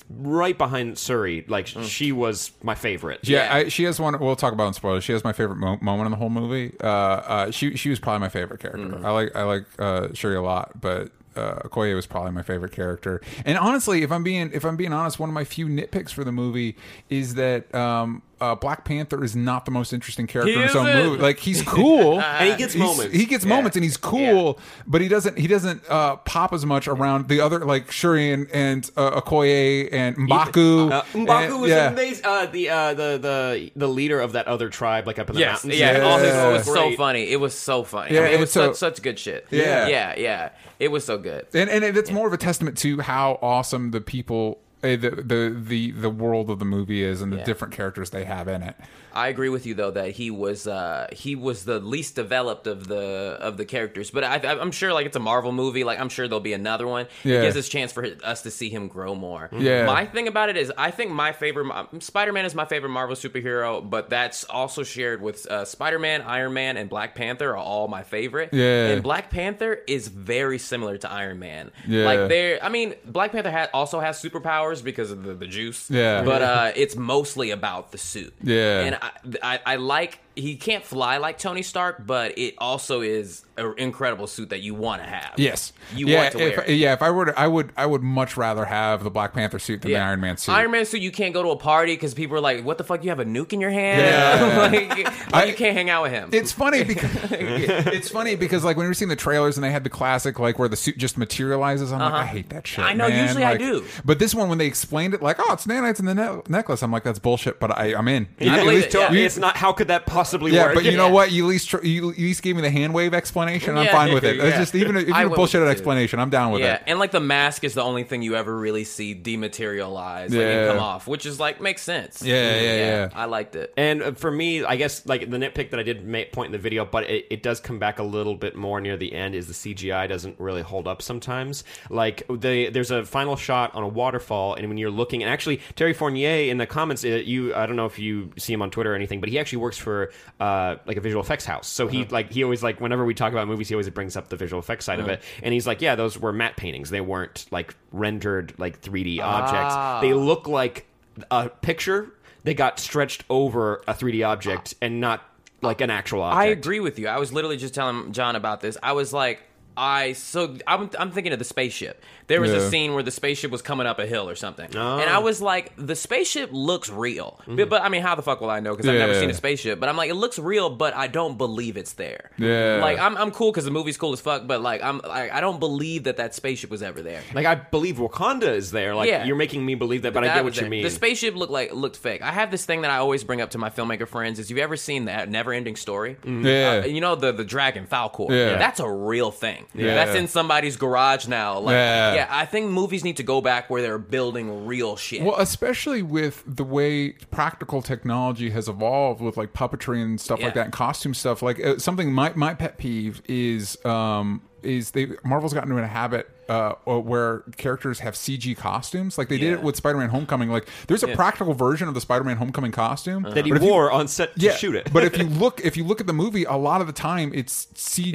right behind Shuri. Like Mm. she was my favorite. Yeah, Yeah. I, she has one. We'll talk about it in spoilers. She has my favorite mo- moment in the whole movie. Uh, uh, she she was probably my favorite character. Mm-hmm. I like I like uh, Shuri a lot, but uh, Okoye was probably my favorite character. And honestly, if I'm being if I'm being honest, one of my few nitpicks for the movie is that um, uh, Black Panther is not the most interesting character He in his own isn't. movie. Like he's [LAUGHS] cool And he gets He's- moments. He gets moments, and he's cool, but he doesn't he doesn't uh, pop as much around the other like Shuri and, and uh, Okoye and M'Baku. Uh, M'Baku and- was yeah. amazing. Uh, the uh, the the the leader of that other tribe, like up in the Yes, mountains. yeah. Yeah. Also, Yeah. it was so Great. funny. It was so funny. Yeah, I mean, it and was so- such, such good shit. Yeah. yeah, yeah. It was so good. and and it's more of a testament to how awesome the people Eh, the the the the world of the movie is and the Yeah. different characters they have in it I agree with you though that he was uh, he was the least developed of the of the characters, but I, I'm sure like it's a Marvel movie, like I'm sure there'll be another one. Yeah. It gives us chance for us to see him grow more. Yeah. My thing about it is I think my favorite Spider Man is my favorite Marvel superhero, but that's also shared with uh, Spider Man, Iron Man, and Black Panther are all my favorite. Yeah. and Black Panther is very similar to Iron Man. Yeah. like they're I mean Black Panther ha- also has superpowers because of the, the juice. Yeah. but uh, it's mostly about the suit. Yeah. and I, I, like he can't fly like Tony Stark, but it also is an incredible suit that you want to have. yes you yeah want to if, wear. it. yeah if I were to I would I would much rather have the Black Panther suit than the Iron Man suit Iron Man suit, you can't go to a party because people are like, "What the fuck? You have a nuke in your hand? Yeah. [LAUGHS] like, [LAUGHS] like, I- you can't hang out with him." It's funny [LAUGHS] because it's funny because like when we were seeing the trailers and they had the classic like where the suit just materializes, I'm like, I hate that shit. Uh-huh. I know, man. usually I do. but this one when they explained it, like, oh, it's nanites in the ne- necklace. I'm like, that's bullshit. But I, I'm in. I At believe least it, yeah. you- it's not. How could that possibly Yeah, work? but you know what? You at least tr- you at least gave me the hand wave explanation. I'm Yeah, fine with it. [LAUGHS] It's yeah. just even if I you will bullshit too. explanation, I'm down with yeah, it. and like the mask is the only thing you ever really see dematerialize like, Yeah. and come off, which is like makes sense. Yeah, yeah, yeah. I liked it. And uh, for me, I guess like the nitpick that I did make point in the video, but it, it does come back a little bit more near the end. Is the CGI doesn't really hold up sometimes. Like the there's a final shot on a waterfall, and when you're looking, and actually Terry Fournier in the comments, uh, you I don't know if you see him on Twitter or anything, but he actually works for uh, like a visual effects house. So he uh-huh. like he always like whenever we talk about movies, he always brings up the visual effects side of it, uh-huh. and he's like, yeah, those were matte paintings. They weren't like rendered like 3D objects. Ah. They look like a picture they got stretched over a 3D object and not like an actual object. I agree with you. I was literally just telling John about this. I was like, I so I'm, I'm thinking of the spaceship. There was Yeah. a scene where the spaceship was coming up a hill or something, Oh. and I was like, the spaceship looks real. But, but, I mean, how the fuck will I know? Because I've never seen a spaceship. But I'm like, it looks real, but I don't believe it's there. Yeah. like I'm I'm cool because the movie's cool as fuck, but like I'm like I don't believe that that spaceship was ever there. Like I believe Wakanda is there. Like Yeah. you're making me believe that, but I That get was what you it. mean. The spaceship looked like looked fake. I have this thing that I always bring up to my filmmaker friends. Is you ever seen that Never Ending Story? Yeah. Uh, you know the the dragon Falkor. Yeah. That's a real thing. Yeah. That's in somebody's garage now. Like, Yeah. yeah. I think movies need to go back where they're building real shit. Well, especially with the way practical technology has evolved with like puppetry and stuff like that, and costume stuff. Like uh, something my my pet peeve is um is they Marvel's gotten into a habit uh where characters have CG costumes. Like they did it with Spider-Man: Homecoming. Like there's a practical version of the Spider-Man: Homecoming costume that he if you- wore on set to yeah, shoot it. but if [LAUGHS] you look, if you look at the movie, a lot of the time it's CG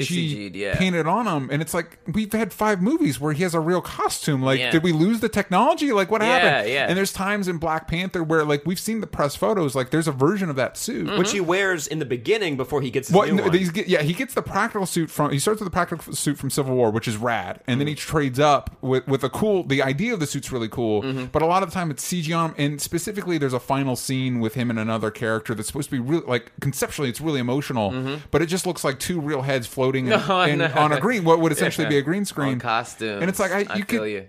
It's yeah. painted on him, and it's like we've had five movies where he has a real costume. Like, Yeah. did we lose the technology? Like, what Yeah, happened? yeah. And there's times in Black Panther where like we've seen the press photos. Like, there's a version of that suit. which he wears in the beginning before he gets his new no, yeah, he gets the practical suit from. He starts with the practical suit from Civil War, which is rad, and then he trades up with with a cool. The idea of the suit's really cool, mm-hmm. but a lot of the time it's CG on him, and specifically there's a final scene with him and another character that's supposed to be really like conceptually it's really emotional, mm-hmm. but it just looks like two real heads floating No, in- [LAUGHS] oh, no. on a green, what would essentially be a green [LAUGHS] screen On costumes. and it's like I, I you feel could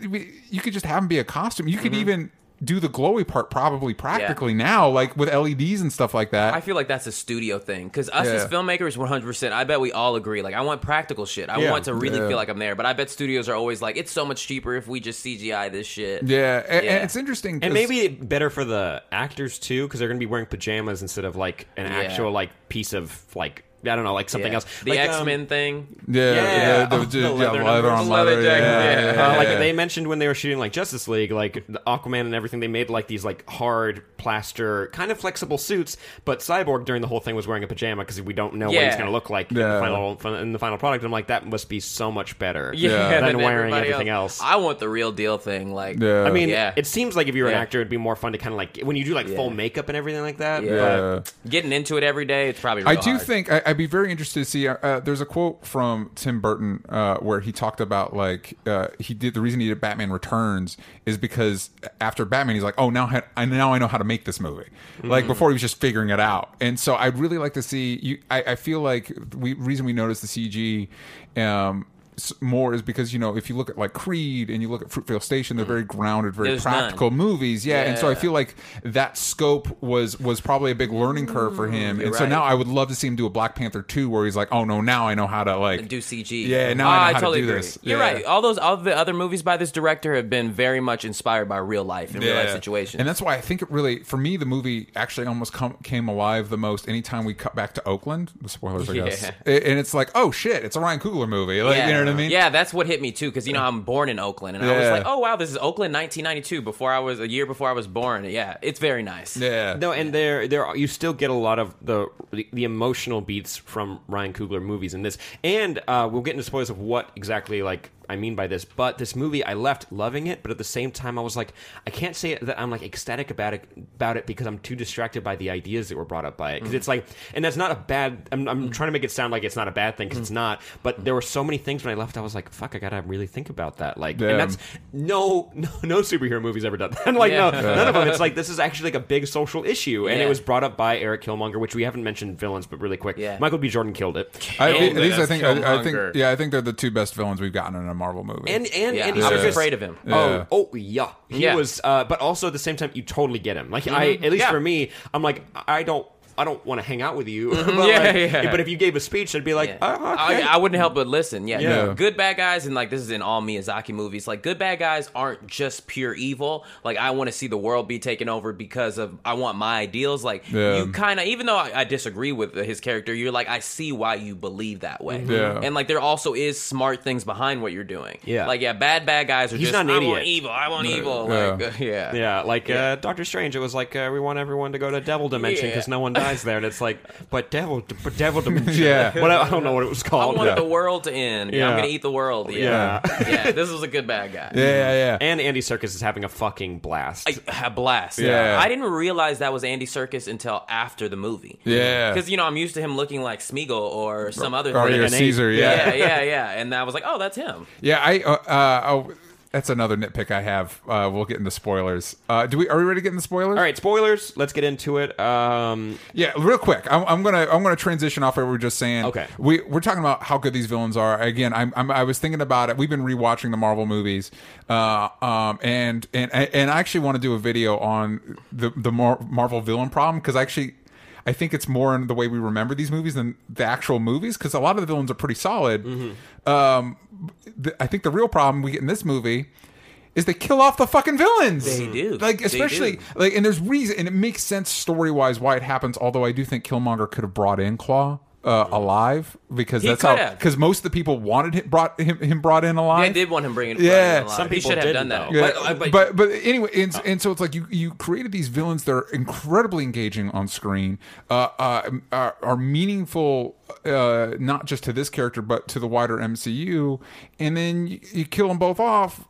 you. you could just have him be a costume. You could mm-hmm. even do the glowy part probably practically now, like with LEDs and stuff like that. I feel like that's a studio thing because us as filmmakers, one hundred percent. I bet we all agree. Like, I want practical shit. I Yeah. want to really Yeah. feel like I'm there. But I bet studios are always like, it's so much cheaper if we just CGI this shit. yeah, a- and, Yeah. it's interesting. And maybe better for the actors too, because they're going to be wearing pajamas instead of like an Yeah. actual like piece of like I don't know, like something Yeah. else. The Like, X um, Men thing. yeah, Yeah. the, Oh, the, the yeah, leather leather on Leather leather, jacket, yeah, yeah. yeah, Uh, like they mentioned when they were shooting like Justice League, like the Aquaman and everything, they made like these like hard plaster, kind of flexible suits. But Cyborg during the whole thing was wearing a pajama because we don't know what he's Yeah. going to look like in, Yeah. the final, in the final product. I'm like, that must be so much better Yeah. than than wearing everybody everything else. I want the real deal thing. Like, Yeah. I mean, Yeah. it seems like if you're an Yeah. actor, it'd be more fun to kind of like when you do like full makeup and everything like that. Yeah. Yeah. getting into it every day, it's probably. Real I do hard. think I, I'd be very interested to see. Uh, uh, there's a quote from Tim Burton uh, where he talked about like uh, he did the reason he did Batman Returns is because after Batman he's like, oh now I now I know how to make this movie. Like before he was just figuring it out, and so I'd really like to see. You, I, I feel like we reason we notice the CG. Um, more is because you know if you look at like Creed and you look at Fruitvale Station, they're very grounded, very There's none. practical movies. Yeah, and so I feel like that scope was was probably a big learning curve for him. And so now I would love to see him do a Black Panther 2 where he's like, "Oh no, now I know how to like do CG. Yeah, now Ah, I know how to do agree. this. You're Yeah. right. All those all the other movies by this director have been very much inspired by real life and real life situations. And that's why I think it really, for me, the movie actually almost come, came alive the most anytime we cut back to Oakland. Spoilers, I guess. Yeah. And it's like, oh shit, it's a Ryan Coogler movie. Like, yeah. You know what I mean? Yeah, that's what hit me too, because you know I'm born in Oakland, and I was Yeah. like, oh wow, this is Oakland, 1992, before I was a year before I was born. Yeah, it's very nice. Yeah. No, and there, there, are, you still get a lot of the the, the emotional beats from Ryan Coogler movies in this, and uh, we'll get into spoilers of what exactly like I mean by this. But this movie, I left loving it, but at the same time, I was like, I can't say that I'm like ecstatic about it about it because I'm too distracted by the ideas that were brought up by it. Because it's like, and that's not a bad. I'm, I'm trying to make it sound like it's not a bad thing because it's not. But there were so many things when I left, I was like, fuck, I gotta really think about that. Like, Yeah. and that's no, no, no superhero movies ever done that. [LAUGHS] like, Yeah. no, none of them. [LAUGHS] It's like this is actually like a big social issue, and it was brought up by Eric Killmonger, which we haven't mentioned villains, but really quick, Yeah. Michael B. Jordan killed it, I, And these, I think, I, I think, yeah, I think they're the two best villains we've gotten in a Marvel movie. and and Yeah, Andy I was Serkis- afraid of him. Yeah. Oh, oh yeah, he Yeah. was. Uh, but also at the same time, you totally get him. Like I, at least Yeah. for me, I'm like I don't. I don't want to hang out with you. [LAUGHS] but, Mm-hmm. Yeah, like, yeah. but if you gave a speech, I'd be like, Yeah. oh, I, okay. I wouldn't help but listen. Yeah. Yeah. good bad guys, and like this is in all Miyazaki movies. Like good bad guys aren't just pure evil. Like I want to see the world be taken over because of I want my ideals. Like you kind of, even though I, I disagree with his character, you're like I see why you believe that way. Yeah. and like there also is smart things behind what you're doing. Yeah. like yeah, bad bad guys are He's just not an I want evil. I want evil. Yeah. Like [LAUGHS] yeah, Yeah, like Uh, Doctor Strange, it was like uh, we want everyone to go to Devil Dimension because no one dies [LAUGHS] there, and it's like, but Devil, but Devil [LAUGHS] Dimension, Yeah. [LAUGHS] What, I don't know what it was called. I called. want Yeah. the world to end. Yeah. I'm gonna eat the world. Yeah, Yeah. [LAUGHS] yeah. This was a good bad guy. yeah, yeah, yeah. And Andy Serkis is having a fucking blast. a blast. Yeah. I didn't realize that was Andy Serkis until after the movie. Yeah. Because you know I'm used to him looking like Smeagol or some other Or thing. your. Caesar, yeah. yeah, yeah, yeah. And I was like, oh, that's him. Yeah, I. Uh, uh, oh, that's another nitpick I have. Uh, we'll get into spoilers. Uh, do we? Are we ready to get into spoilers? All right, spoilers. Let's get into it. Um, Yeah, real quick. I'm, I'm gonna I'm gonna transition off what we were just saying. Okay. We we're talking about how good these villains are. Again, I'm, I'm I was thinking about it. We've been rewatching the Marvel movies, uh, um, and and and I actually want to do a video on the the Mar- Marvel villain problem because actually. I think it's more in the way we remember these movies than the actual movies because a lot of the villains are pretty solid. Um, the, I think the real problem we get in this movie is they kill off the fucking villains. They mm-hmm. do. Like especially do. like and there's reason and it makes sense story wise why it happens. Although I do think Killmonger could have brought in Claw uh, alive because He that's could how have. because most of the people wanted him brought him, him brought in alive. I did want him bringing. Yeah. alive. Some he people should have didn't, done that. though. Yeah, But- but, but- but anyway, and, and so it's like you you created these villains that are incredibly engaging on screen, uh, uh, are, are meaningful uh, not just to this character but to the wider MCU, and then you, you kill them both off.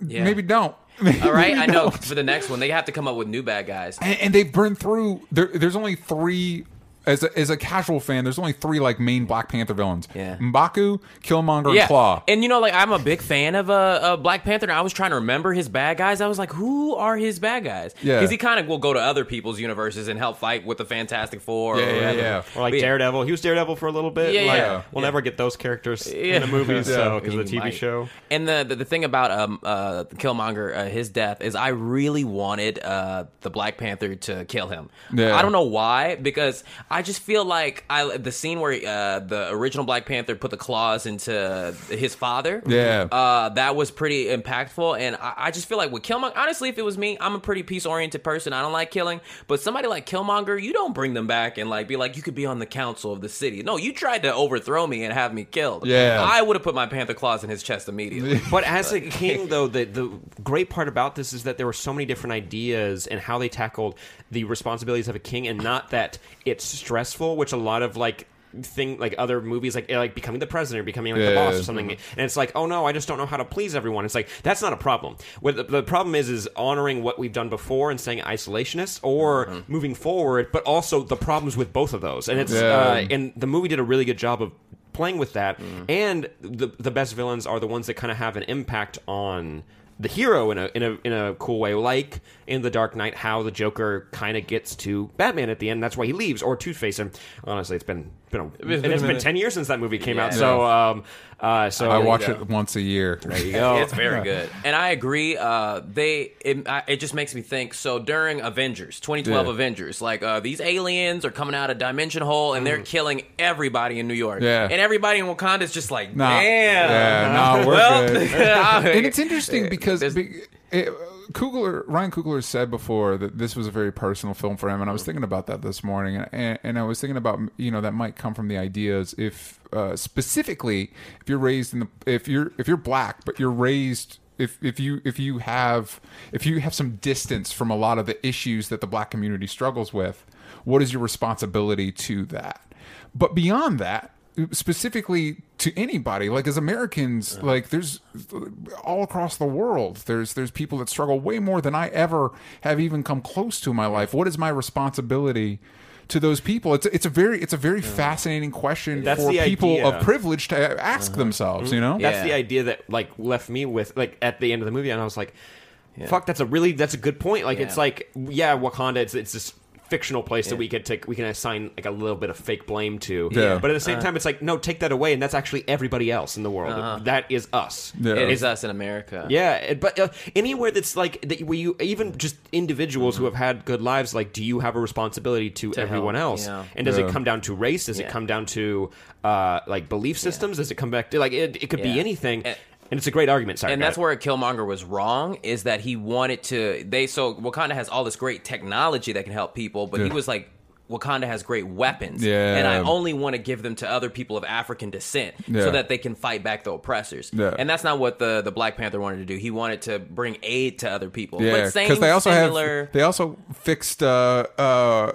Yeah. Maybe don't. All right, [LAUGHS] I know. For the next one, they have to come up with new bad guys. and, and they've burned through. There, there's only three as a, as a casual fan, there's only three like main Black Panther villains. Yeah. M'Baku, Killmonger, and Claw. And you know, like I'm a big fan of uh, uh Black Panther. And I was trying to remember his bad guys. I was like, who are his bad guys? Yeah. because he kind of will go to other people's universes and help fight with the Fantastic Four. Yeah, or yeah, yeah. Or like But. Daredevil. He was Daredevil for a little bit. Yeah, like, yeah. We'll Yeah. never get those characters Yeah. in the movies, so because of the TV might. show. And the, the the thing about um uh Killmonger, uh, his death is I really wanted uh the Black Panther to kill him. Yeah. I don't know why because I just feel like I the scene where uh the original Black Panther put the claws into his father. Yeah. Uh, that was pretty impactful, and I, I just feel like with Killmonger, honestly, if it was me, I'm a pretty peace oriented person. I don't like killing, but somebody like Killmonger, you don't bring them back and like be like, you could be on the council of the city. No, you tried to overthrow me and have me killed. Yeah. I would have put my panther claws in his chest immediately. [LAUGHS] But as a king, though, the the great part about this is that there were so many different ideas and how they tackled the responsibilities of a king, and not that it's stressful, which a lot of like thing like other movies like like becoming the president or becoming like the Yeah. boss or something. Mm-hmm. And it's like oh no i just don't know how to please everyone. It's like that's not a problem. What the, the problem is is honoring what we've done before and saying isolationist or mm-hmm. moving forward but also the problems with both of those. And it's Yeah. uh, and the movie did a really good job of playing with that. Mm-hmm. And the the best villains are the ones that kind of have an impact on the hero in a in a in a cool way like in the dark knight how the joker kind of gets to batman at the end that's why he leaves or two-face and honestly it's been been a, been and a it's been 10 years since that movie came out so um uh so I watch it once a year. there you [LAUGHS] go it's very good, and I agree. Uh, they it, I- it just makes me think. So during Avengers, 2012 Yeah. Avengers, like uh, these aliens are coming out of dimension hole and they're killing everybody in New York. Mm. Yeah. and everybody in Wakanda is just like, Nah. damn. Yeah, nah, we're well, good. [LAUGHS] And it's interesting because it, Coogler, Ryan Coogler said before that this was a very personal film for him, and I was thinking about that this morning, and, and I was thinking about you know that might come from the ideas if uh, specifically if you're raised in the if you're if you're black but you're raised if if you if you have if you have some distance from a lot of the issues that the black community struggles with, what is your responsibility to that? But beyond that, specifically to anybody. Like as americans like there's all across the world there's there's people that struggle way more than i ever have even come close to in my life. What is my responsibility to those people? It's it's a very it's a very fascinating question That's for people idea. of privilege to ask uh-huh. themselves you mm-hmm. know? That's Yeah. the idea that like left me with like at the end of the movie and i was like fuck that's a really that's a good point. Like it's like yeah wakanda it's, it's this fictional place that we could take we can assign like a little bit of fake blame to Yeah. but at the same time it's like no take that away and that's actually everybody else in the world That is us Yeah. it is us in America. yeah, it- but uh, anywhere that's like that, where you even just individuals who have had good lives, like, do you have a responsibility to, To everyone help, else? yeah. And does Yeah. it come down to race? Does it come down to uh, like belief systems? Does it come back to like it? It could be anything, And- and, it's a great argument. Sorry, and that's ahead. where Killmonger was wrong is that he wanted to they so Wakanda has all this great technology that can help people, but he was like Wakanda has great weapons, Yeah. and I only want to give them to other people of African descent Yeah. so that they can fight back the oppressors. Yeah. And that's not what the, the Black Panther wanted to do. He wanted to bring aid to other people. Yeah, but same because they also similar, have they also fixed uh, uh,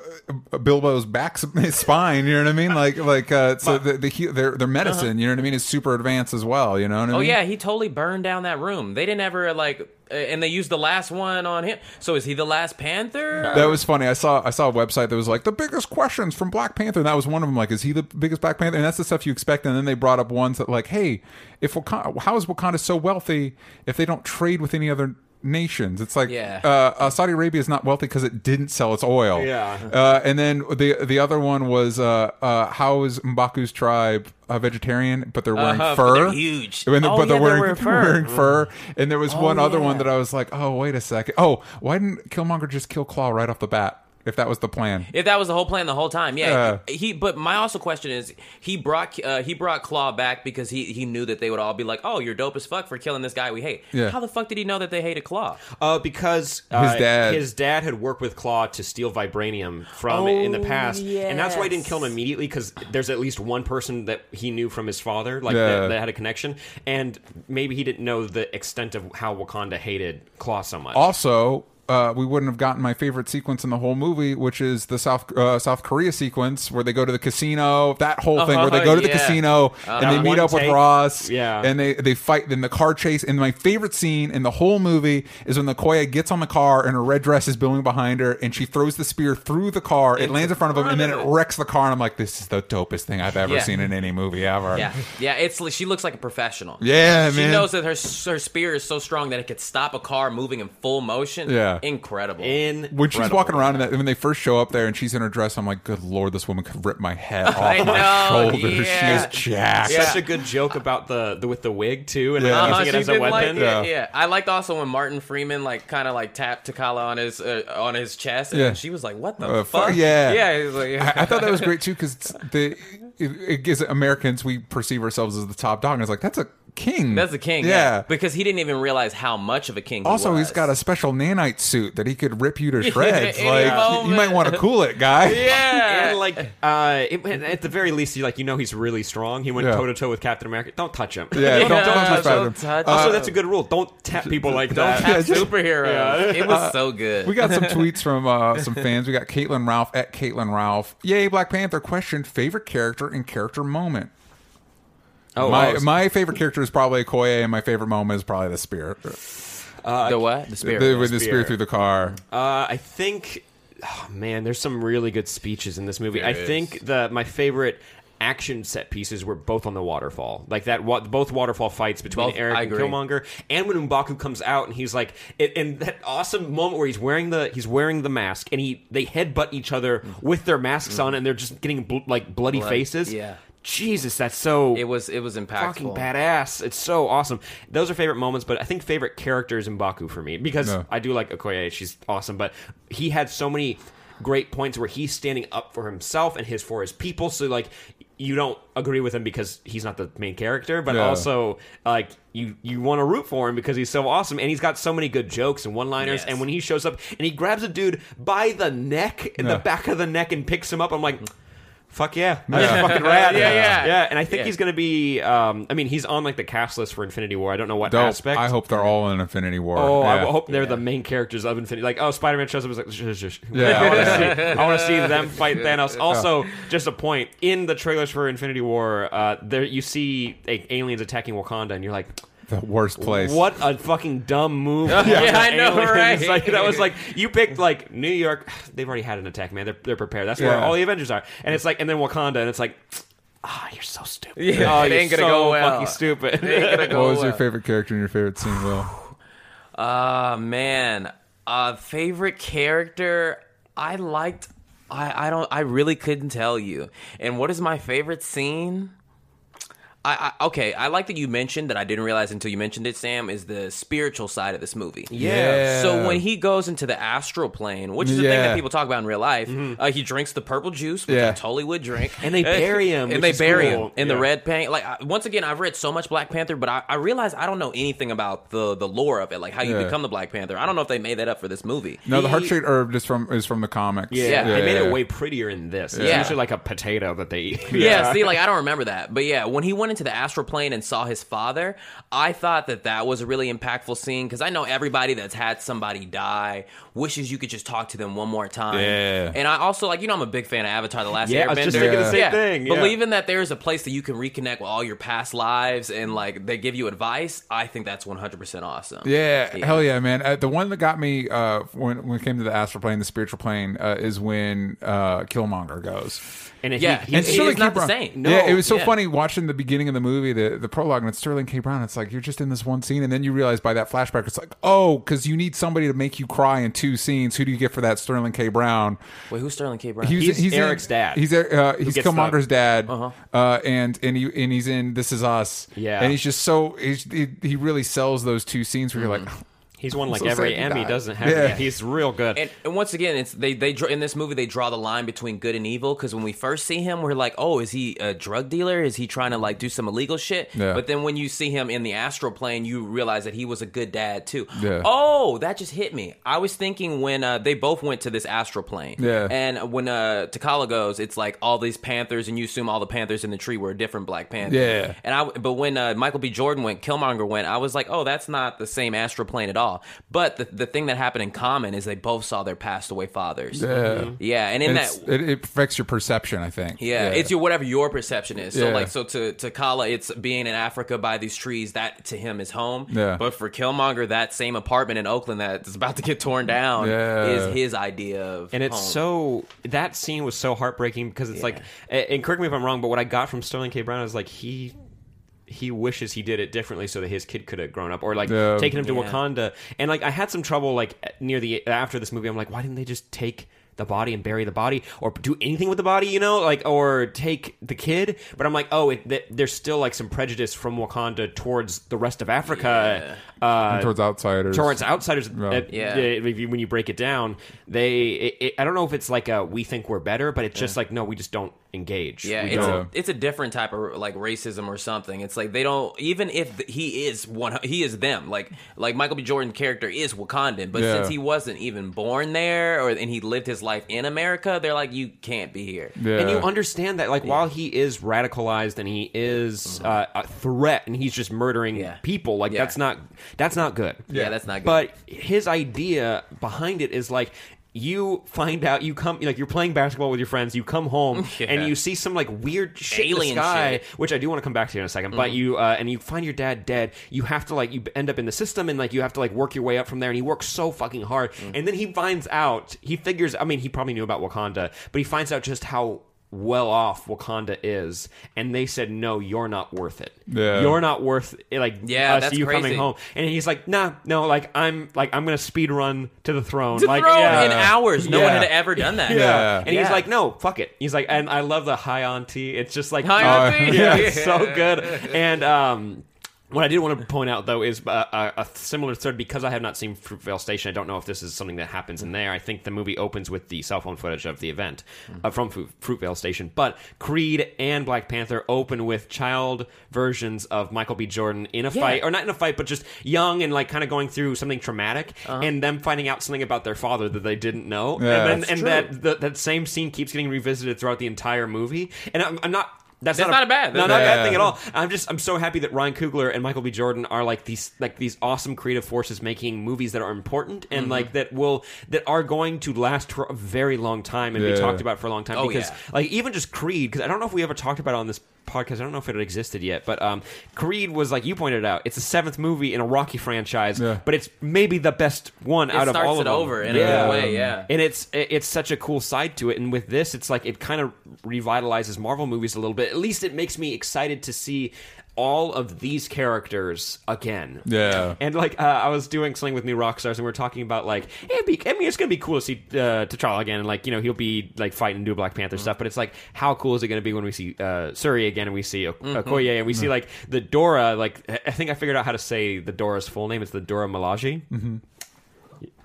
Bilbo's back his [LAUGHS] spine. You know what I mean? Like like uh, so the, the their their medicine. You know what I mean? Is super advanced as well. You know what I mean? Oh yeah, he totally burned down that room. They didn't ever like, Uh, and they used the last one on him. So is he the last Panther? That was funny. I saw I saw a website that was like the biggest questions from Black Panther, and that was one of them. Like, is he the biggest Black Panther? And that's the stuff you expect. And then they brought up ones that like, hey, if Wakanda, how is Wakanda so wealthy if they don't trade with any other nations? It's like, Yeah. uh, uh, Saudi Arabia is not wealthy because it didn't sell its oil. Yeah. Uh, and then the the other one was uh, uh, how is M'Baku's tribe a vegetarian, but they're wearing Uh-huh, but fur? they're huge. And they're- Oh, but they're yeah, they're wearing, wearing [LAUGHS] fur. wearing fur. And there was one other one that I was like, oh, wait a second. Oh, why didn't Killmonger just kill Claw right off the bat? If that was the plan. If that was the whole plan the whole time, yeah. Yeah. He, but my also question is, he brought uh, he brought Claw back because he he knew that they would all be like, oh, you're dope as fuck for killing this guy we hate. Yeah. How the fuck did he know that they hated Claw? Uh, because uh, His dad- his dad had worked with Claw to steal vibranium from in the Oh, past, and that's why he didn't kill him immediately. Because there's at least one person that he knew from his father, like Yeah. that, that had a connection, and maybe he didn't know the extent of how Wakanda hated Claw so much. Also, uh, we wouldn't have gotten my favorite sequence in the whole movie, which is the South uh, South Korea sequence where they go to the casino. That whole thing where they go to the yeah. casino and they meet up with. Ross. Yeah. and they they fight in the car chase. And my favorite scene in the whole movie is when the Okoye gets on the car and her red dress is billowing behind her, and she throws the spear through the car. It lands in front of him, and then it wrecks the car. And I'm like, this is the dopest thing I've ever Yeah. seen in any movie ever. Yeah, yeah. It's she looks like a professional. Yeah, she man. knows that her her spear is so strong that it could stop a car moving in full motion. Yeah. Incredible. In When she's walking around in that, when they first show up there and she's in her dress, I'm like, good lord, this woman could rip my head [LAUGHS] off I my know, shoulders. yeah. She is jacked. Yeah. such a good joke about the, the with the wig too, and Yeah. then Uh-huh, using it she as a did weapon. Like, yeah, Yeah. yeah. I liked also when Martin Freeman like kind of like tapped T'Challa on his uh, on his chest, and Yeah. she was like, "What the Uh, fu- fuck?" yeah. yeah. he was like, I, I thought that was great too because [LAUGHS] the it, it gives Americans we perceive ourselves as the top dog, and it's like that's a king. That's the king, Yeah. yeah. Because he didn't even realize how much of a king. He also, was. he's got a special nanite suit that he could rip you to [LAUGHS] shreds. any like moment. you might want to cool it, guy. [LAUGHS] yeah. And like, uh, it, at the very least, you like you know he's really strong. He went toe to toe with Captain America. Don't touch him. Yeah, [LAUGHS] don't, don't, Yeah, touch don't him. touch Also, him. that's a good rule. Don't tap people like Don't that. tap superheroes. It was so good. We got some tweets from uh, some fans. We got Caitlin Ralph at Caitlin Ralph. Yay, Black Panther question favorite character and character moment. Oh, my oh, my favorite character is probably Okoye, and my favorite moment is probably the spear. Uh, the what? The spirit. The- with the spear spear. through the car. Uh, I think, oh, man, there's some really good speeches in this movie. There I is. think the my favorite action set pieces were both on the waterfall, like that. Wa- both waterfall fights between Both- Eric I and agree. Killmonger, and when M'Baku comes out and he's like, it, and that awesome moment where he's wearing the he's wearing the mask and he they headbutt each other mm. with their masks mm. on and they're just getting bl- like bloody Blood, faces. yeah. Jesus, that's so It was it was impactful. fucking badass. It's so awesome. Those are favorite moments, but I think favorite characters in Baku for me because Yeah. I do like Okoye. She's awesome, but he had so many great points where he's standing up for himself and his for his people. So like you don't agree with him because he's not the main character, but Yeah. also like you you want to root for him because he's so awesome and he's got so many good jokes and one liners. Yes. And when he shows up and he grabs a dude by the neck in Yeah. the back of the neck and picks him up, I'm like. Fuck yeah, [LAUGHS] that's Yeah. fucking rad. Yeah, yeah. yeah. And I think Yeah. he's gonna be. Um, I mean, he's on like the cast list for Infinity War. I don't know what Dope. aspect. I hope they're all in Infinity War. Oh, I hope they're the main characters of Infinity. Like, oh, Spider Man shows up. Is like, shush, shush. Yeah. [LAUGHS] I want to see. I want to see [LAUGHS] them fight Thanos. Also, just a point in the trailers for Infinity War. Uh, there you see like, aliens attacking Wakanda, and you're like. The worst place. What a fucking dumb move! [LAUGHS] Yeah, I know, Aliens. right? [LAUGHS] Like, that was like you picked like New York. [SIGHS] They've already had an attack, man. They're, they're prepared. That's where Yeah. all the Avengers are. And it's like, and then Wakanda, and it's like, [TSK] ah, you're so stupid. Yeah, [LAUGHS] oh, it you're ain't gonna so go well. fucking stupid. Ain't gonna go What was your favorite character and your favorite scene, Will? Uh [SIGHS] man, uh favorite character I liked I I don't I really couldn't tell you. And what is my favorite scene? I, I okay, I like that you mentioned that I didn't realize until you mentioned it, Sam, is the spiritual side of this movie. Yeah. So when he goes into the astral plane, which is the thing Yeah. that people talk about in real life, uh, he drinks the purple juice, which Yeah. I totally would drink, And they bury [LAUGHS] him, and which they is bury cool. him in the Yeah. red paint. Like I, once again, I've read so much Black Panther, but I, I realize I don't know anything about the the lore of it, like how you Yeah. become the Black Panther. I don't know if they made that up for this movie. No, the He- heart shaped herb is from is from the comics. Yeah, Yeah. they made yeah. it way prettier in this. It's Yeah. usually like a potato that they eat. Yeah. see, like I don't remember that, but yeah, when he went into the astral plane and saw his father, I thought that that was a really impactful scene because I know everybody that's had somebody die wishes you could just talk to them one more time. Yeah. and I also like you know I'm a big fan of Avatar: The Last Yeah, I Airbender. was just thinking the same thing, yeah. Believing that there's a place that you can reconnect with all your past lives and like they give you advice, I think that's 100 percent awesome. Yeah, hell yeah, man. Uh, the one that got me uh, when when it came to the astral plane, the spiritual plane, uh, is when uh, Killmonger goes. And if Yeah, he, he- And he- Sterling it's not K. the Brown- same. yeah, it was so yeah. funny watching the beginning of the movie, the the prologue, and it's Sterling K. Brown. It's like you're just in this one scene, and then you realize by that flashback, it's like, oh, because you need somebody to make you cry in two scenes. Who do you get for that? Sterling K. Brown. Wait, who's Sterling K. Brown? He was- He's in- Eric's dad. He's uh, he's gets Killmonger's dad, Uh-huh. uh, and and he and he's in This Is Us. Yeah. and he's just so he's, he he really sells those two scenes where you're like, he's won like so every sad he Emmy, doesn't have Yeah. he? He's real good. And, and once again, it's they they in this movie they draw the line between good and evil because when we first see him, we're like, oh, is he a drug dealer? Is he trying to like do some illegal shit? Yeah. But then when you see him in the astral plane, you realize that he was a good dad too. Yeah. Oh, that just hit me. I was thinking when uh, they both went to this astral plane. Yeah. And when uh, T'Challa goes, it's like all these panthers, and you assume all the panthers in the tree were a different Black Panther. Yeah. And I, but when uh, Michael B. Jordan went, Killmonger went, I was like, oh, that's not the same astral plane at all. Saw. But the the thing that happened in common is they both saw their passed away fathers. Yeah. Mm-hmm. Yeah, and in And that it, it affects your perception, I think. yeah, it's your whatever your perception is. So Yeah. like so to T'Challa, it's being in Africa by these trees. That to him is home. Yeah. But for Killmonger, that same apartment in Oakland that is about to get torn down Yeah. is his idea of and it's home. so that scene was so heartbreaking because it's like and correct me if i'm wrong but what i got from sterling k brown is like he he wishes he did it differently so that his kid could have grown up or like Yeah. taken him to Yeah. wakanda and like i had some trouble like near the after this movie i'm like why didn't they just take the body and bury the body or do anything with the body you know like or take the kid but i'm like oh it, th- there's still like some prejudice from wakanda towards the rest of africa uh towards outsiders. towards outsiders. Yeah. uh, Yeah. uh, when you break it down, they. It, it, I don't know if it's like a we think we're better, but it's just like no, we just don't engage. Yeah, it's don't. a, it's a different type of like racism or something. It's like they don't even if he is one, he is them. Like like Michael B. Jordan character is Wakandan, but Yeah. since he wasn't even born there or and he lived his life in America, they're like you can't be here. Yeah. And you understand that, like, while he is radicalized and he is uh, a threat and he's just murdering Mm-hmm. Yeah. people, like Yeah. that's not that's not good. Yeah, that's not good. But his idea behind it is like you find out you come like you're playing basketball with your friends you come home [LAUGHS] Yeah. and you see some like weird shit Alien in the sky shit. Mm-hmm. which i do want to come back to in a 2nd but you uh, and you find your dad dead you have to like you end up in the system and like you have to like work your way up from there and he works so fucking hard Mm. and then he finds out he figures i mean he probably knew about wakanda but he finds out just how well off wakanda is and they said no you're not worth it Yeah. you're not worth it, like Yeah, us that's you coming home and he's like nah no like i'm like i'm gonna speed run to the throne To like throw yeah. in hours, no one had ever done that. Yeah. And he's Yeah. like, no, fuck it. He's like, and I love the high auntie. It's just like, Hi, Uh, Auntie. [LAUGHS] yeah, it's so [LAUGHS] good. And um, what I did want to point out though is uh, a, a similar thread because I have not seen Fruitvale Station. I don't know if this is something that happens in there. I think the movie opens with the cell phone footage of the event uh, from Fruit- Fruitvale Station. But Creed and Black Panther open with child versions of Michael B. Jordan in a fight, or not in a fight, but just young and like kind of going through something traumatic, and them finding out something about their father that they didn't know, Yeah. and then That's and that the, that same scene keeps getting revisited throughout the entire movie. And I'm, I'm not. That's, That's not a bad- No, not a bad thing at all. I'm just I'm so happy that Ryan Coogler and Michael B. Jordan are like these like these awesome creative forces making movies that are important and like mm-hmm. that will that are going to last for a very long time and be talked about for a long time Oh, because yeah. like even just Creed because I don't know if we ever talked about it on this podcast. I don't know if it existed yet, but um, Creed was like you pointed out. It's the seventh movie in a Rocky franchise, Yeah. but it's maybe the best one It out of all of it them. over in a way, yeah. And it's it's such a cool side to it. And with this, it's like it kind of revitalizes Marvel movies a little bit. At least it makes me excited to see all of these characters again. Yeah. And like uh, I was doing something with New Rockstars, and we were talking about like it'd be, I mean, it's gonna be cool to see uh, T'Challa again, and like you know he'll be like fighting and do Black Panther stuff. But it's like how cool is it gonna be when we see uh, Shuri again, and we see o- Okoye, and we see like the Dora. Like I think I figured out how to say the Dora's full name. It's the Dora Milaje. Mm-hmm.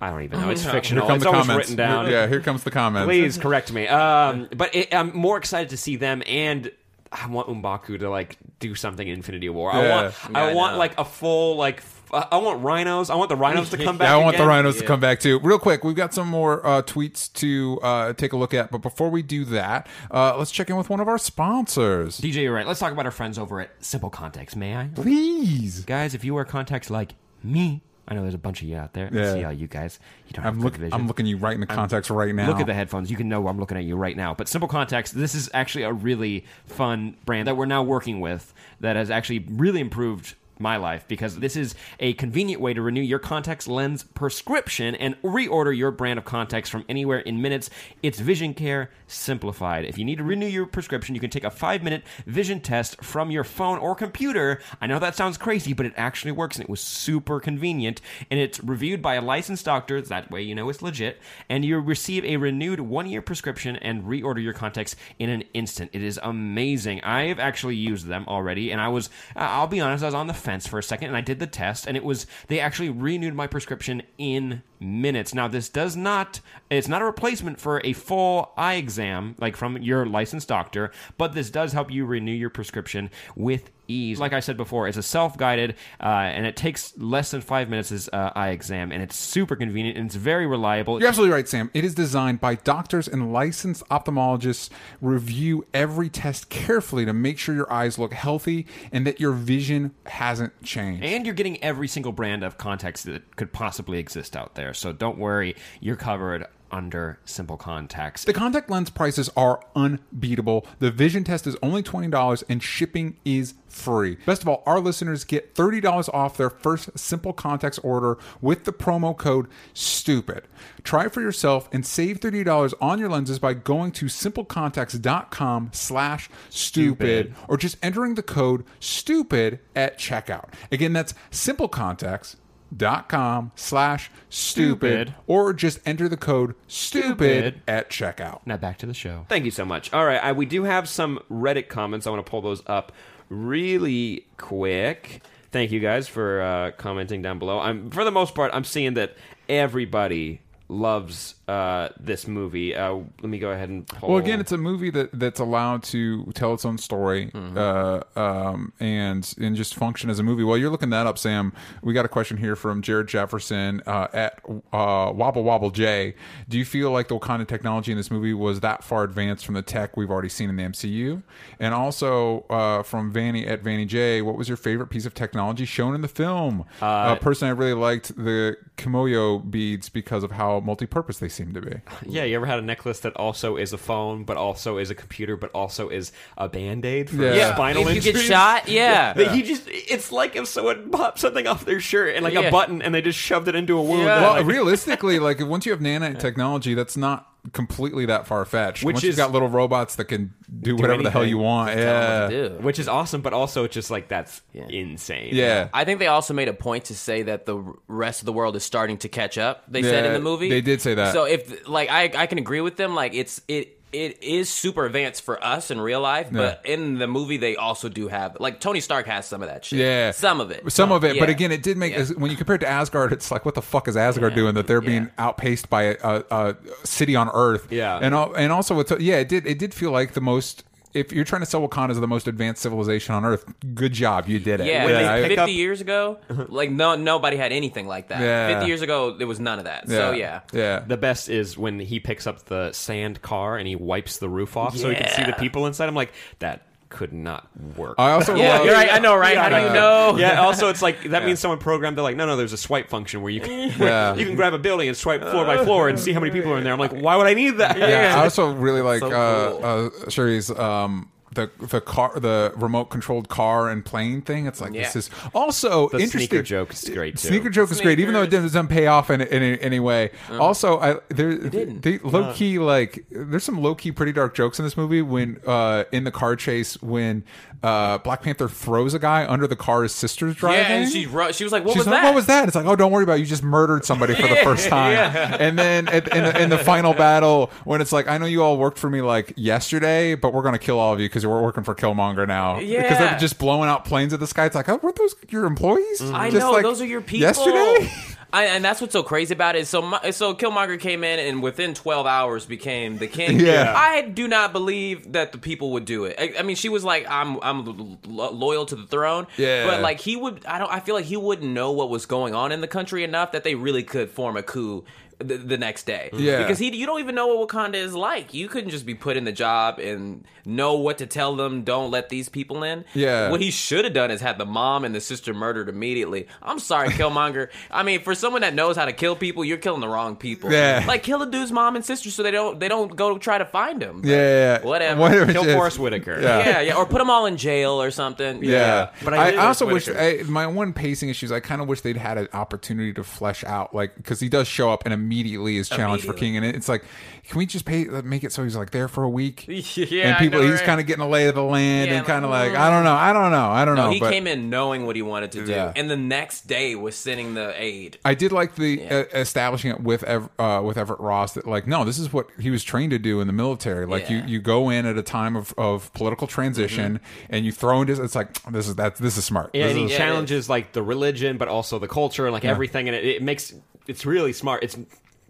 I don't even know. It's [LAUGHS] Here fictional. come It's the always comments. written down. Yeah, here comes the comments. Please correct me. Um, [LAUGHS] but it, I'm more excited to see them, and I want M'Baku to like do something in Infinity War. I Yeah. want, Yeah, I I want know. like a full like. f- I want rhinos. I want the rhinos to [LAUGHS] come back. Yeah, I want the again. rhinos to come back too. Real quick, we've got some more uh, tweets to uh, take a look at, but before we do that, uh, let's check in with one of our sponsors. DJ, you're right. Let's talk about our friends over at Simple Contacts. May I, Please. guys? If you wear contacts like me, I know there's a bunch of you out there. Yeah. I see all you guys. You don't have I'm vision. I'm looking you right in the context right now. Look at the headphones. You can know I'm looking at you right now. But Simple Contacts, this is actually a really fun brand that we're now working with that has actually really improved my life because this is a convenient way to renew your contacts lens prescription and reorder your brand of contacts from anywhere in minutes. It's vision care simplified. If you need to renew your prescription, you can take a five minute vision test from your phone or computer. I know that sounds crazy, but it actually works and it was super convenient. And it's reviewed by a licensed doctor. That way you know it's legit. And you receive a renewed one year prescription and reorder your contacts in an instant. It is amazing. I've actually used them already, and I was, I'll be honest, I was on the fence for a second, and I did the test, and it was, they actually renewed my prescription in minutes. Now, this does not, it's not a replacement for a full eye exam, like from your licensed doctor, but this does help you renew your prescription with ease. Like I said before, it's a self-guided, uh, and it takes less than five minutes as uh, eye exam, and it's super convenient and it's very reliable. You're absolutely right, Sam. It is designed by doctors and licensed ophthalmologists. Review every test carefully to make sure your eyes look healthy and that your vision hasn't changed. And you're getting every single brand of contacts that could possibly exist out there. So don't worry, you're covered under Simple Contacts. The contact lens prices are unbeatable. The vision test is only $20 and shipping is free. Best of all, our listeners get $30 off their first Simple Contacts order with the promo code STUPID. Try it for yourself and save $30 on your lenses by going to simplecontacts.com slash stupid or just entering the code STUPID at checkout. Again, that's Simple Contacts dot com slash stupid Stupid. or just enter the code stupid at checkout Now back to the show. Thank you so much. All right, I, we do have some Reddit comments. I want to pull those up really quick. Thank you guys for uh, commenting down below. I'm for the most part, I'm seeing that everybody loves uh, this movie. Uh, let me go ahead and pull. well again it's a movie that that's allowed to tell its own story Mm-hmm. uh, um, and and just function as a movie while you're looking that up sam we got a question here from jared jefferson uh, at uh, wobble wobble j do you feel like the wakanda technology in this movie was that far advanced from the tech we've already seen in the mcu and also uh, from vanny at vanny j what was your favorite piece of technology shown in the film uh, personally i really liked the kimoyo beads because of how multi-purpose they seem to be yeah, you ever had a necklace that also is a phone, but also is a computer, but also is a band aid for Yeah. Yeah, spinal if you get shot, yeah. That he just it's like if someone popped something off their shirt and like Yeah. a button and they just shoved it into a wound. Yeah. well, like, realistically, like once you have nanotechnology, that's not completely that far fetched. Which once you've got little robots that can do, whatever the hell you want. Tell 'em Yeah. what to do. which is awesome, but also it's just like that's insane. Yeah. I think they also made a point to say that the rest of the world is starting to catch up. They said in the movie they did say that. So if like I I can agree with them. Like it's it. It is super advanced for us in real life, but in the movie they also do have like Tony Stark has some of that shit. Yeah, some of it, some of it. But again, it did make Yeah. when you compare it to Asgard, it's like what the fuck is Asgard doing that they're being outpaced by a, a, a city on Earth? Yeah. and and also yeah, it did it did feel like the most. If you're trying to sell Wakanda as the most advanced civilization on Earth, good job, you did it. Yeah, When they I- fifty up- years ago, [LAUGHS] like no nobody had anything like that. Yeah. Fifty years ago, there was none of that. So yeah, yeah. The best is when he picks up the sand car and he wipes the roof off so he can see the people inside. I'm like, that could not work. I also yeah, love, you're right. I know, right? How do you know? yeah. Also, it's like that means someone programmed. They're like, no, no. There's a swipe function where you can [LAUGHS] Yeah. you can grab a building and swipe floor by floor and see how many people are in there. I'm like, why would I need that? Yeah, [LAUGHS] I also really like So uh, cool. uh, Shuri's um, the the car the remote controlled car and plane thing. It's like this is also The interesting. sneaker joke is great, too. Sneaker joke is great, even though it doesn't pay off in, in, any way. Also, I there they low key like there's some low key pretty dark jokes in this movie when uh, in the car chase when uh, Black Panther throws a guy under the car his sister's driving. Yeah, and she ru- she was like, "What She's was like, that? What was that? It's like, oh, don't worry about it. You just murdered somebody for the [LAUGHS] first time. yeah. And then at, in, the, in the final [LAUGHS] battle, when it's like, I know you all worked for me like yesterday, but we're gonna kill all of you because we're working for Killmonger now. Yeah. because they're just blowing out planes at the sky. It's like, oh, weren't those your employees? Mm. I Just know like those are your people. Yesterday. [LAUGHS] I, and that's what's so crazy about it. So, my, so Killmonger came in and within 12 hours became the king. Yeah. I do not believe that the people would do it. I, I mean, she was like, "I'm, I'm lo- loyal to the throne." Yeah. But like, he would. I don't. I feel like he wouldn't know what was going on in the country enough that they really could form a coup. The, the next day, mm-hmm. Yeah. because he you don't even know what Wakanda is like. You couldn't just be put in the job and know what to tell them. Don't let these people in. Yeah. what he should have done is had the mom and the sister murdered immediately. I'm sorry, Killmonger. [LAUGHS] I mean, for someone that knows how to kill people, you're killing the wrong people. Yeah. like kill the dude's mom and sister so they don't they don't go try to find him. Yeah, yeah, yeah. Whatever. Whatever it Kill is. Forest Whitaker. Yeah. yeah, yeah, or put them all in jail or something. Yeah, But I I, also wish I, my one pacing issues. I kind of wish they'd had an opportunity to flesh out, like because he does show up and immediately is challenged for king, and it's like, can we just pay make it so he's like there for a week? [LAUGHS] Yeah, and people, know, he's right? kind of getting a lay of the land Yeah, and kind of like, like, I don't know, I don't know, I don't No, know. he but came in knowing what he wanted to do, Yeah. and the next day was sending the aid. I did like the uh, establishing it with Ev- uh, with Everett Ross that like no, this is what he was trained to do in the military. Like you, Yeah. you go in at a time of, of political transition and you throw into it's like this is that this is smart. Yeah, This and he is- Yeah, challenges like the religion, but also the culture and like everything, and it, it makes it's really smart. It's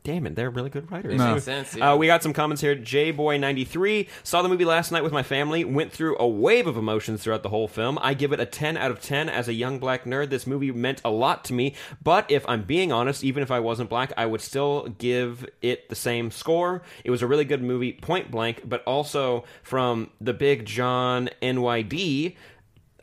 damn it, they're really good writers. No. Makes sense, yeah. Uh, we got some comments here. J Boy ninety three saw the movie last night with my family, went through a wave of emotions throughout the whole film. I give it a 10 out of 10 as a young black nerd. This movie meant a lot to me, but if I'm being honest, even if I wasn't black, I would still give it the same score. It was a really good movie, point blank, but also from the big John NYD.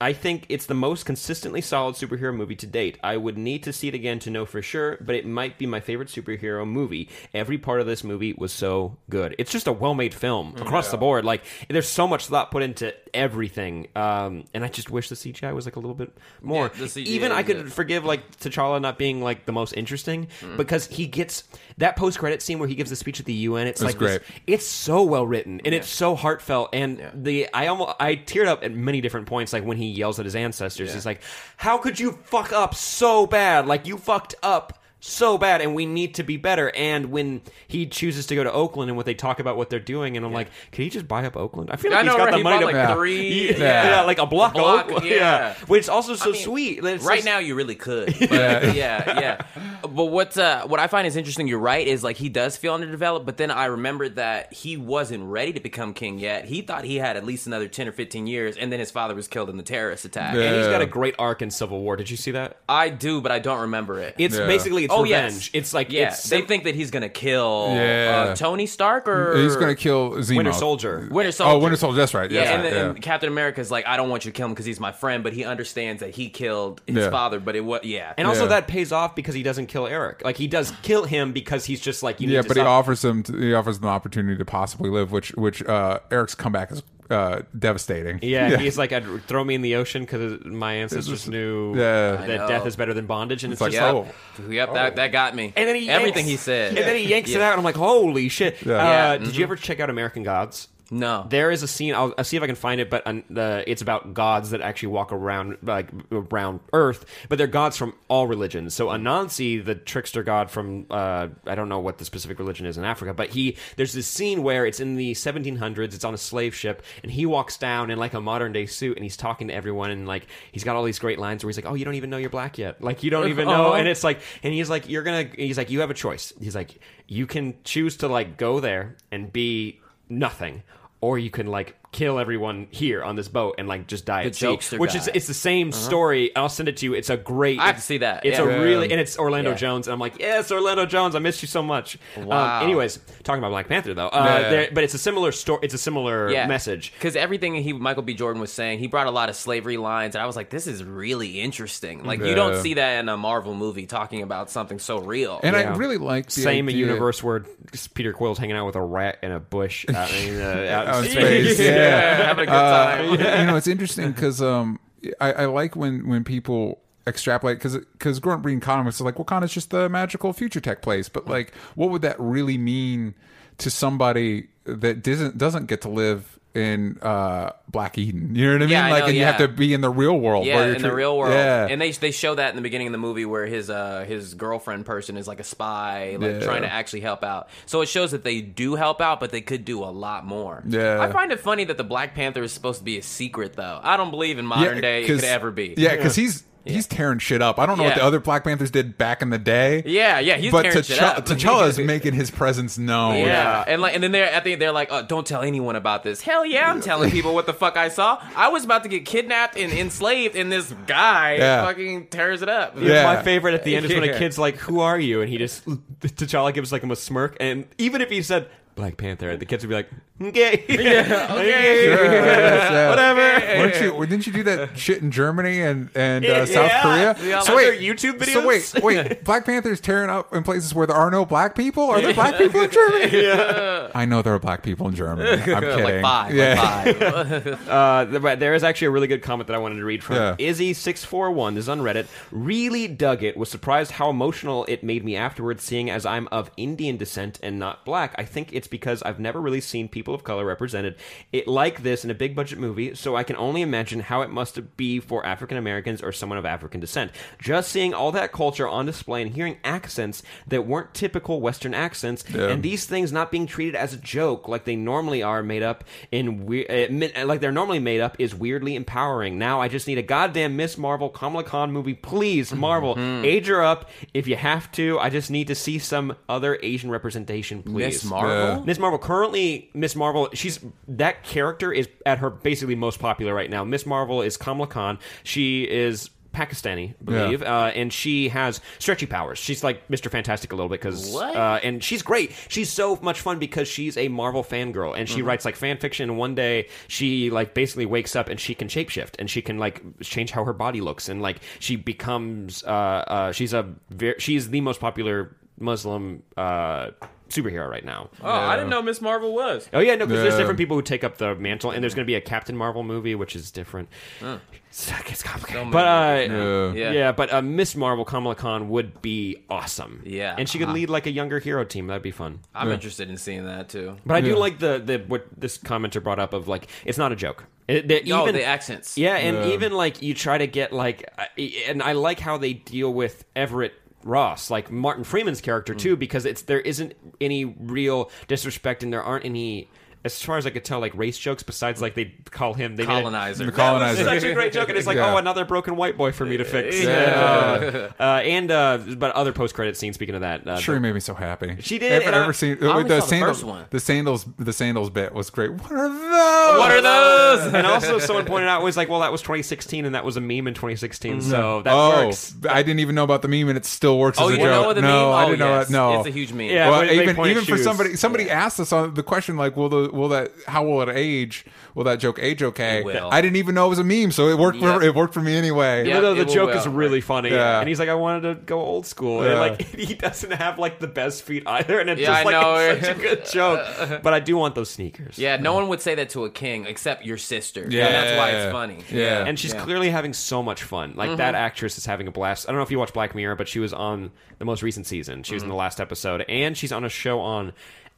I think it's the most consistently solid superhero movie to date. I would need to see it again to know for sure, but it might be my favorite superhero movie. Every part of this movie was so good. It's just a well-made film across the board. Like there's so much thought put into everything, um, and I just wish the CGI was like a little bit more. Yeah, Even I could good. forgive like T'Challa not being like the most interesting Mm. because he gets that post-credit scene where he gives a speech at the UN. It's It's like this- it's so well written and it's so heartfelt and the I almost I teared up at many different points like when he yells at his ancestors he's like how could you fuck up so bad? Like you fucked up so bad and we need to be better and when he chooses to go to Oakland and what they talk about what they're doing and I'm like can he just buy up Oakland I feel like I he's know, got right? the He money bought, to like, [LAUGHS] Yeah. three. yeah, Yeah. like a block, of block, Oakland. yeah. which is also so I mean, sweet It's right just- now you really could. [LAUGHS] But yeah, yeah. But what uh, what I find is interesting. You're right. Is like he does feel underdeveloped, but then I remembered that he wasn't ready to become king yet. He thought he had at least another ten or fifteen years, and then his father was killed in the terrorist attack. Yeah. and he's got a great arc in Civil War did you see that I do, but I don't remember it. it's Yeah. basically it's oh revenge yes, it's like yeah. it's they think that he's gonna kill Yeah. uh, Tony Stark or He's going to kill Zemo. Winter Soldier Winter Soldier. Oh, Winter Soldier. That's right. Yeah, That's and, right, then, yeah. and Captain America's like, I don't want you to kill him because he's my friend, but he understands that he killed his Yeah. father. But it was yeah, And also Yeah. that pays off because he doesn't kill Eric. Like he does kill him because he's just like you. yeah, need to but he offers him he offers them the opportunity to possibly live, which which uh, Eric's comeback is uh, devastating. [LAUGHS] Yeah, he's like, I'd throw me in the ocean because my ancestors knew Yeah. I that know. death is better than bondage, and it's, like, just Yep. like, oh. Yep, that, that got me. and then he everything yanks- he said, and then he yanks it out, and I'm like, holy shit! Yeah. Uh, Yeah, Did you ever check out American Gods? No, There is a scene. I'll, I'll see if I can find it, but uh, the, it's about gods that actually walk around like around Earth, but they're gods from all religions. So Anansi, the trickster god from uh, I don't know what the specific religion is in Africa, but he there's this scene where it's in the 1700s. It's on a slave ship, and he walks down in like a modern day suit, and he's talking to everyone, and like he's got all these great lines where he's like, "Oh, you don't even know you're black yet. Like you don't [LAUGHS] even know." And it's like, and he's like, "You're gonna." He's like, "You have a choice." He's like, "You can choose to like go there and be." Nothing. Or you can like kill everyone here on this boat and like just die The at sea jokester which is guy. it's the same story i'll send it to you it's a great I have to see that, it's yeah. a really and it's orlando Yeah. jones and i'm like yes orlando jones i missed you so much Wow. um, anyways talking about black panther though uh, Yeah. there, but it's a similar story it's a similar yeah. message because everything he Michael B. Jordan was saying, he brought a lot of slavery lines, and I was like, this is really interesting. Like you don't Yeah. see that in a Marvel movie talking about something so real. And Yeah. I really like the same idea- universe where Peter Quill's hanging out with a rat in a bush out in, uh, [LAUGHS] out in Out in space. space, [LAUGHS] yeah. Having a good time. you know, it's interesting because um, I, I like when when people extrapolate because because growing up reading comics, like Wakanda's just the magical future tech place, but like, what would that really mean to somebody that doesn't doesn't get to live? In uh, Black Eden, you know what I mean? Yeah, I like, know, and you have to be in the real world. Yeah, in the real world. Yeah, And they they show that in the beginning of the movie where his uh his girlfriend person is like a spy, like Yeah. trying to actually help out. So it shows that they do help out, but they could do a lot more. Yeah. I find it funny that the Black Panther is supposed to be a secret though. I don't believe in modern day it could ever be. Yeah, because he's he's tearing shit up. I don't know what the other Black Panthers did back in the day. Yeah, yeah, he's but tearing shit T'Challa, up. T'Challa is making his presence known. Yeah. and like, and then they're at the they're like, oh, "Don't tell anyone about this." Hell yeah, I'm telling people [LAUGHS] what the fuck I saw. I was about to get kidnapped and enslaved, and this guy Yeah. fucking tears it up. Yeah. My favorite at the end is when a kid's like, "Who are you?" and he just [LAUGHS] T'Challa gives like him a smirk, and even if he said Black Panther, the kids would be like, [LAUGHS] "Okay, yeah, [LAUGHS] okay. Sure, yeah. whatever." Weren't you, didn't you do that shit in Germany and and uh, Yeah. South Korea? Yeah, so wait, YouTube videos? So wait, wait. [LAUGHS] Black Panther's tearing up in places where there are no black people. Are there black people in Germany? Yeah. I know there are black people in Germany. I'm kidding. like five, Yeah. like five. Uh, but there is actually a really good comment that I wanted to read from Yeah. Izzy six four one. This is on Reddit. Really dug it. Was surprised how emotional it made me afterwards, seeing as I'm of Indian descent and not black. I think it's because I've never really seen people people of color represented it like this in a big budget movie. So I can only imagine how it must be for African Americans or someone of African descent. Just seeing all that culture on display and hearing accents that weren't typical Western accents, Yeah. and these things not being treated as a joke like they normally are, made up in weird, eh, eh, like they're normally made up, is weirdly empowering. Now I just need a goddamn Miss Marvel Kamala Khan movie, please, Marvel, mm-hmm. age her up if you have to. I just need to see some other Asian representation, please. Miss Marvel. Miss Marvel currently Miss Marvel she's that character is at her basically most popular right now. Miss Marvel is Kamala Khan. She is Pakistani, I believe, uh, and she has stretchy powers. She's like Mr. Fantastic a little bit because, uh, and she's great. She's so much fun because she's a Marvel fangirl and Mm-hmm. she writes like fan fiction. And one day she like basically wakes up and she can shapeshift and she can like change how her body looks and like she becomes uh, uh, she's a ver- she's the most popular Muslim uh, superhero right now. Oh, I didn't know Miss Marvel was. Oh yeah, no, because there's Yeah. different people who take up the mantle, and there's going to be a Captain Marvel movie, which is different. [LAUGHS] It's, it's complicated, So but uh, Yeah. Yeah. yeah, but uh, Miss Marvel, Kamala Khan would be awesome. Yeah. and she could lead like a younger hero team. That'd be fun. I'm interested in seeing that too. But I do Yeah. like the the what this commenter brought up of like it's not a joke. It, the- Oh, even the accents. yeah, and Yeah. even like you try to get like, I- and I like how they deal with Everett Ross, like Martin Freeman's character Mm. too, because it's there isn't any real disrespect and there aren't any. As far as I could tell, like race jokes. Besides, like they call him they made it- Colonizer. The colonizer. It's such a great joke, and it's like, Yeah. oh, another broken white boy for me to fix. Yeah. Uh, uh, and uh, but other post credit scenes. Speaking of that, uh, Shuri, made me so happy. She did, Ever, and I- ever seen I only the saw the sandals? first one. The sandals. The sandals bit was great. What are those? What are those? [LAUGHS] and also someone pointed out was like, well, that was 2016, and that was a meme in 2016, so that oh, works. I didn't even know about the meme, and it still works Oh, as a you joke. know what the no, meme? I Oh, didn't know yes. that. No, It's a huge meme. Yeah. well, even even for somebody, somebody asked us on the question like, will the will that how will it age? Will that joke age okay? It will. I didn't even know it was a meme, so it worked. Yep. For, it worked for me anyway. Yeah. Even though the it will joke well. is really funny, Yeah. and he's like, I wanted to go old school, Yeah. and like [LAUGHS] he doesn't have like the best feet either, and it's Yeah, just like know. it's such a good [LAUGHS] joke. But I do want those sneakers. Yeah, no one would say that to a king except your sister. Yeah. and that's why it's funny. Yeah. and she's Yeah. clearly having so much fun. Like Mm-hmm. that actress is having a blast. I don't know if you watch Black Mirror, but she was on the most recent season. She was in the last episode, and she's on a show on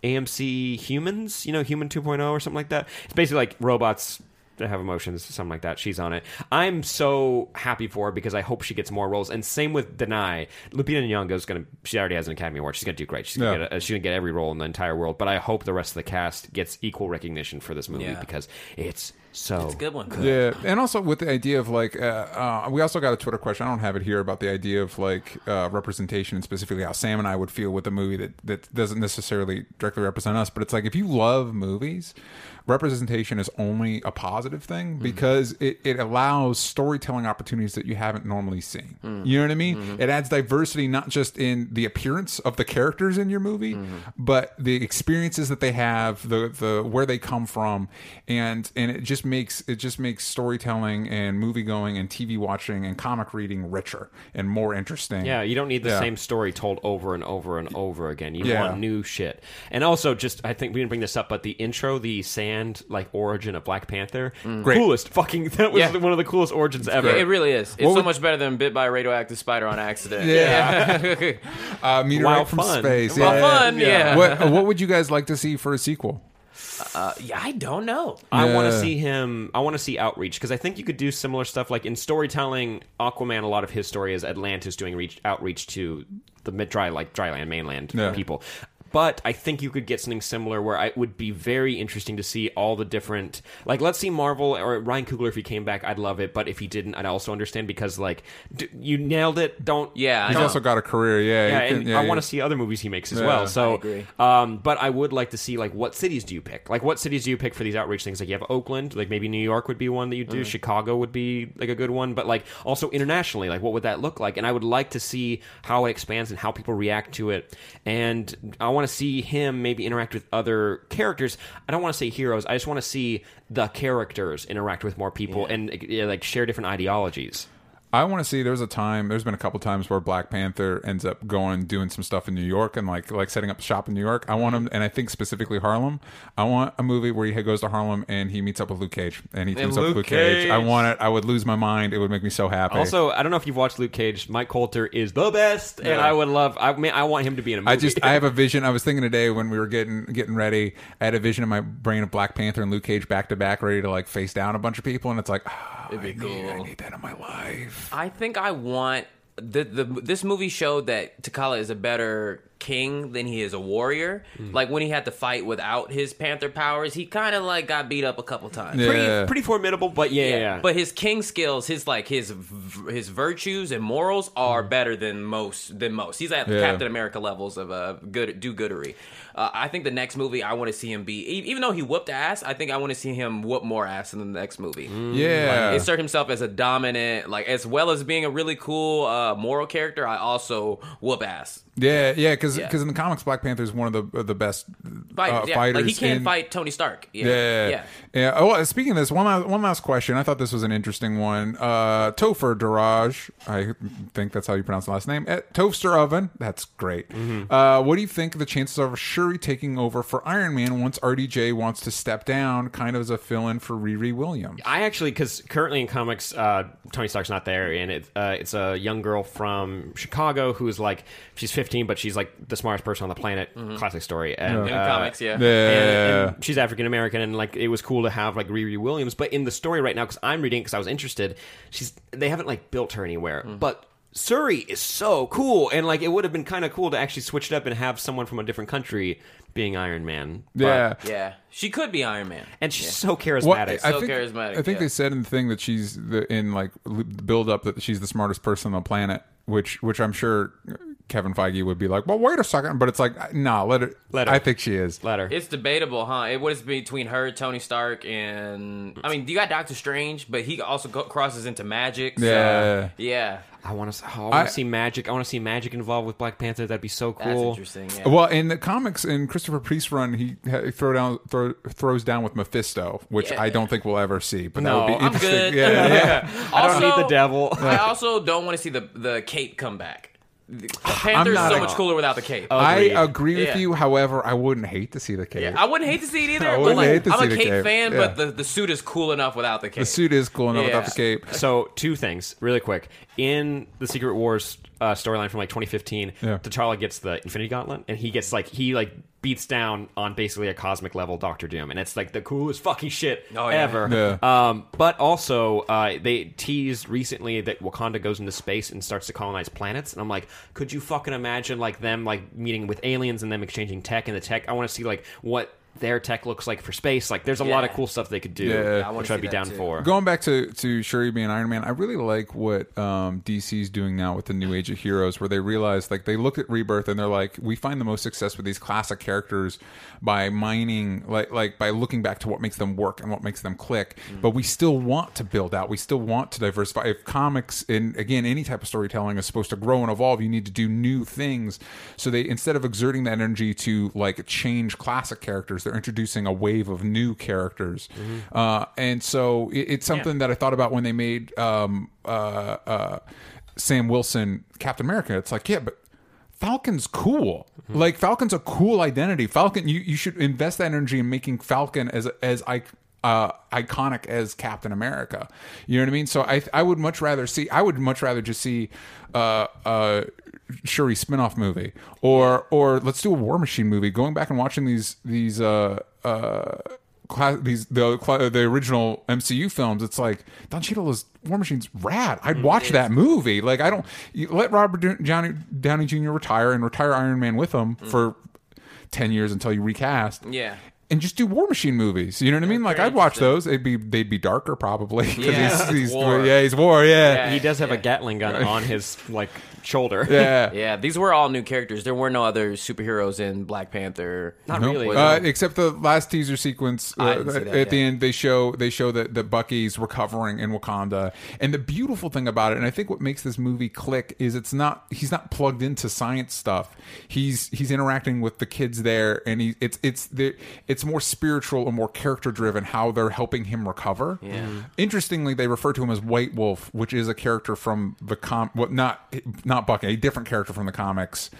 AMC Humans. You know, Human 2.0 or something like that. It's basically like robots have emotions, something like that. She's on it. I'm so happy for her because I hope she gets more roles. And same with Danai. Lupita Nyong'o is gonna. She already has an Academy Award. She's gonna do great. She's gonna, Yeah. get, a, she's gonna get every role in the entire world. But I hope the rest of the cast gets equal recognition for this movie Yeah. because it's so It's a good one. Yeah, and also with the idea of like, uh, uh, we also got a Twitter question. I don't have it here about the idea of like uh, representation and specifically how Sam and I would feel with a movie that that doesn't necessarily directly represent us. But it's like if you love movies, representation is only a positive thing mm-hmm. because it, it allows storytelling opportunities that you haven't normally seen. You know what I mean? Mm-hmm. It adds diversity not just in the appearance of the characters in your movie, mm-hmm. but the experiences that they have, the the where they come from, and and it just makes it just makes storytelling and movie going and TV watching and comic reading richer and more interesting. Yeah, you don't need the Yeah. same story told over and over and over again. You Yeah. want new shit. And also, just I think we didn't bring this up, but the intro, the sand like origin of Black Panther, Great. coolest. Fucking [LAUGHS] that was Yeah. one of the coolest origins ever. It really is. It's What so would- much better than bit by a radioactive spider on accident. Yeah. [LAUGHS] uh, meteorite Wild from fun. space. Well, yeah. fun, yeah. What what would you guys like to see for a sequel? Uh, yeah, I don't know. I want to see him. I want to see outreach because I think you could do similar stuff. Like in storytelling, Aquaman. A lot of his story is Atlantis doing reach, outreach to the mid dry, like dryland, mainland Yeah. people. But I think you could get something similar where it would be very interesting to see all the different. Like, let's see Marvel or Ryan Coogler if he came back, I'd love it. But if he didn't, I'd also understand because like d- you nailed it. Don't Yeah, I He's know. also got a career. Yeah, yeah, you and yeah, I want to see other movies he makes as Yeah. well. So, I agree. Um, but I would like to see like what cities do you pick? Like what cities do you pick for these outreach things? Like you have Oakland, like maybe New York would be one that you Mm. do. Chicago would be like a good one, but like also internationally, like what would that look like? And I would like to see how it expands and how people react to it. And I want to see him maybe interact with other characters. I don't want to say heroes. I just want to see the characters interact with more people and yeah, like share different ideologies. I want to see. There's a time. There's been a couple times where Black Panther ends up going doing some stuff in New York and like like setting up shop in New York. I want him, and I think specifically Harlem. I want a movie where he goes to Harlem and he meets up with Luke Cage and he teams up with Luke Luke Cage. I want it. I would lose my mind. It would make me so happy. Also, I don't know if you've watched Luke Cage. Mike Colter is the best, and I would love. I mean, I want him to be in a movie. I just I have a [LAUGHS] vision. I was thinking today when we were getting getting ready, I had a vision in my brain of Black Panther and Luke Cage back to back, ready to like face down a bunch of people, and it's like, [SIGHS] Oh, It'd be I need, I need that in my life. I think I want the the this movie showed that T'Challa is a better king than he is a warrior. Mm. Like when he had to fight without his panther powers, he kind of like got beat up a couple times. Yeah. pretty, pretty formidable, but yeah, yeah. yeah. But his king skills, his like his his virtues and morals are better than most than most. He's at Mm. Yeah. Captain America levels of uh, good do goodery. Uh, I think the next movie I want to see him be, even though he whooped ass, I think I want to see him whoop more ass in the next movie. Yeah, Insert himself as a dominant, like as well as being a really cool uh, moral character. I also whoop ass. Yeah, yeah. Because Yeah. in the comics, Black Panther is one of the the best Fight, uh, yeah. fighters. Like he can't in- fight Tony Stark. Yeah, Yeah, yeah. Yeah. Oh, well, speaking of this, one last, one last question. I thought this was an interesting one. Uh, Topher Daraj, I think that's how you pronounce the last name. Eh, Toaster Oven, that's great. Mm-hmm. Uh, what do you think the chances of Shuri taking over for Iron Man once RDJ wants to step down, kind of as a fill-in for Riri Williams? I actually, because currently in comics, uh, Tony Stark's not there, and it, uh, it's a young girl from Chicago who's like she's 15, but she's like the smartest person on the planet. Classic story. And, In the uh, comics, yeah. Yeah. and, and she's African American, and like it was cool to have like Riri Williams. But in the story right now, because I'm reading because I was interested, she's they haven't like built her anywhere, mm-hmm. but. Shuri is so cool, and like it would have been kind of cool to actually switch it up and have someone from a different country being Iron Man. But- yeah. Yeah, she could be Iron Man. and she's so Well, charismatic. I So think, charismatic, I think yeah. they said in the thing that she's the, in like build up that she's the smartest person on the planet, which which I'm sure Kevin Feige would be like, well, wait a second, but it's like, nah, let it. Let her. I think she is. Let her. It's debatable, huh? It was between her, Tony Stark, and I mean, you got Doctor Strange, but he also go- crosses into magic. So, Yeah. yeah, I want to. Oh, I want I- to see magic. I want to see magic involved with Black Panther. That'd be so that's cool. interesting. Yeah. Well, in the comics, in Christopher Priest run, he ha- throw down throw, throws down with Mephisto, which Yeah. I don't think we'll ever see. But No, that would be I'm interesting. good. Yeah, yeah. [LAUGHS] I don't need the devil. I also don't want to see the the cape come back. The Panther's not so a- much cooler without the cape. I Agreed. agree with Yeah. you. However, I wouldn't hate to see the cape. yeah, I wouldn't hate to see it either. [LAUGHS] I but wouldn't like, hate to I'm see a the cape, cape. fan, Yeah. but the, the suit is cool enough without the cape. the suit is cool enough without the Yeah. cape. So two things, really quick. In the Secret Wars uh, storyline from like 2015, Yeah. T'Challa gets the Infinity Gauntlet, and he gets like he like beats down on basically a cosmic level Doctor Doom, and it's like the coolest fucking shit Oh, yeah. ever. Yeah. Um, but also, uh, they teased recently that Wakanda goes into space and starts to colonize planets, and I'm like, could you fucking imagine like them like meeting with aliens and them exchanging tech and the tech? I want to see like what their tech looks like for space. Like, there's a lot of cool stuff they could do, Yeah. I which I'd be down too. for. Going back to to Shuri being Iron Man, I really like what um, DC's doing now with the New Age of Heroes, where they realize like they look at Rebirth and they're like, we find the most success with these classic characters by mining, like like by looking back to what makes them work and what makes them click. But we still want to build out. We still want to diversify. If comics and again any type of storytelling is supposed to grow and evolve, you need to do new things. So they instead of exerting that energy to like change classic characters, they're introducing a wave of new characters. Uh, and so it, it's something that I thought about when they made um, uh, uh, Sam Wilson Captain America. It's like, yeah, but Falcon's cool. Like Falcon's a cool identity. Falcon, you, you should invest that energy in making Falcon as as I. Uh, iconic as Captain America, you know what I mean. So I I would much rather see I would much rather just see uh, uh, Shuri spin-off movie or or let's do a War Machine movie. Going back and watching these these uh uh class, these the the original MCU films, it's like Don Cheadle's War Machine's rad. I'd watch that movie. Like I don't you let Robert Downey- Downey, Downey Jr. retire and retire Iron Man with him for ten years until you recast. Yeah. And just do War Machine movies. You know what I mean? Like I'd watch those. They'd be they'd be darker probably. Yeah, he's, he's war. yeah, he's war. Yeah. Yeah. he does have a Gatling gun on his like shoulder. Yeah. [LAUGHS] Yeah, these were all new characters. There were no other superheroes in Black Panther. Not Nope. really. Uh, except the last teaser sequence uh, didn't see that at the yet. end, they show they show that, that Bucky's recovering in Wakanda. And the beautiful thing about it, and I think what makes this movie click, is it's not he's not plugged into science stuff. He's he's interacting with the kids there, and he it's it's the it's more spiritual and more character driven how they're helping him recover. Yeah. Mhm. Interestingly, they refer to him as White Wolf, which is a character from the com. What not not Bucky, a different character from the comics.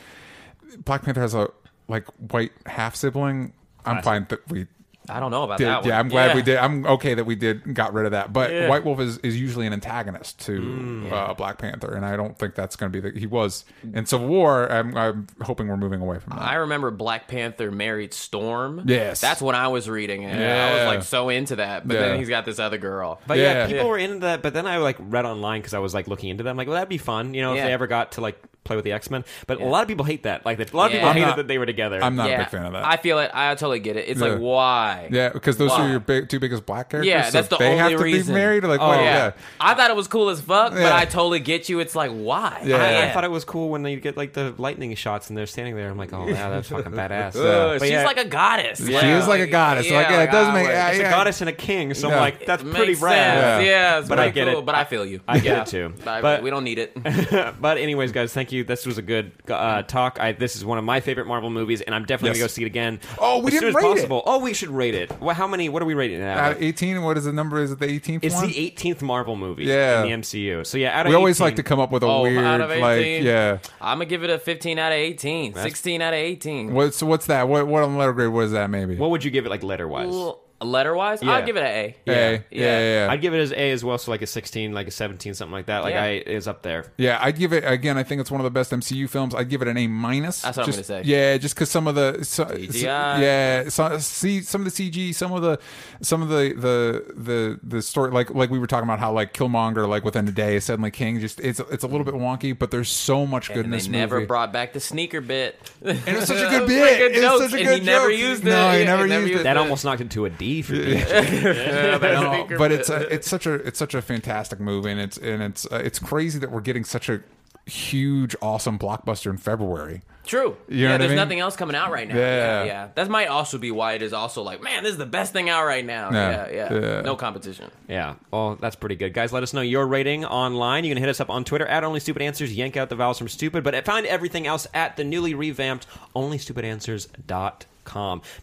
Black Panther has a like white half sibling. I'm fine that we I don't know about did. that one. Yeah, I'm glad we did. I'm okay that we did got rid of that. But Yeah. White Wolf is, is usually an antagonist to uh, Black Panther, and I don't think that's going to be the. He was in Civil War. I'm, I'm hoping we're moving away from that. I remember Black Panther married Storm. Yes. That's when I was reading it. I was like so into that. But Yeah. then he's got this other girl. But yeah, Yeah. people Yeah. were into that. But then I like read online because I was like looking into them. Like, well, that'd be fun, you know, if they ever got to like play with the X Men. But a lot of people hate that. Like, a lot of Yeah. people I'm hated not- that they were together. I'm not yeah, a big fan of that. I feel it. I totally get it. It's Yeah. like why? Yeah, because those Why? are your big, two biggest black characters. Yeah, so that's the they only have to reason. be married. Like, Oh, well, yeah. yeah. I thought it was cool as fuck, but Yeah. I totally get you. It's like why? Yeah. I, I thought it was cool when they get like the lightning shots and they're standing there. I'm like, oh yeah, that's fucking [LAUGHS] badass. Ugh, But she's yeah, like a goddess. She is like a goddess. Like, yeah, it does I make- yeah, it's yeah. a goddess and a king. So Yeah. I'm like, that's pretty rad. Yeah. Yeah, it's But I get cool, it. But I feel you. I get it too. [LAUGHS] I- But- we don't need it. [LAUGHS] but anyways, guys, thank you. This was a good uh, talk. I, this is one of my favorite Marvel movies, and I'm definitely Yes. gonna go see it again. Oh, we as didn't as rate it. possible. Oh, we should rate it. Well, how many? What are we rating it Out at? of 18, what is the number? Is it the 18th It's one? the 18th Marvel movie Yeah. in the MCU. So yeah, out of we always 18 like to come up with a Oh, weird, out of like, 18? yeah. I'm gonna give it a 15 out of 18, 16 out of 18. What's what's that? What what on letter grade? was that? Maybe. What would you give it, like letter wise? Letter wise, Yeah. I'd give it an A. A. Yeah, yeah, yeah. yeah. I'd give it as A as well, so like a 16, like a 17, something like that. Like Yeah. I is up there. Yeah, I'd give it again. I think it's one of the best MCU films. I'd give it an A minus. That's what I'm Just- gonna say. Yeah, just because some of the so, CGI. yeah, so, see some of the CG, some of the some of the the the the story, like like we were talking about how like Killmonger, like within a day, is suddenly king. Just it's it's a little bit wonky, but there's so much good in And they this never movie. brought back the sneaker bit. and it's such a [LAUGHS] good bit. like good it's such a and good he never joke. used No, it. he Yeah, never he never used used it. That almost knocked into a D for me. Yeah, No, [LAUGHS] but it's a, it's such a it's such a fantastic movie, and it's and it's uh, it's crazy that we're getting such a huge, awesome blockbuster in February. True. You know yeah, what I there's mean? nothing else coming out right now. Yeah. Yeah. yeah, That might also be why it is also like, man, this is the best thing out right now. Yeah. Yeah, yeah. Yeah. No competition. Yeah. Well, that's pretty good. Guys, let us know your rating online. You can hit us up on Twitter at Only Stupid Answers. Yank out the vowels from stupid. But find everything else at the newly revamped OnlyStupidAnswers.com.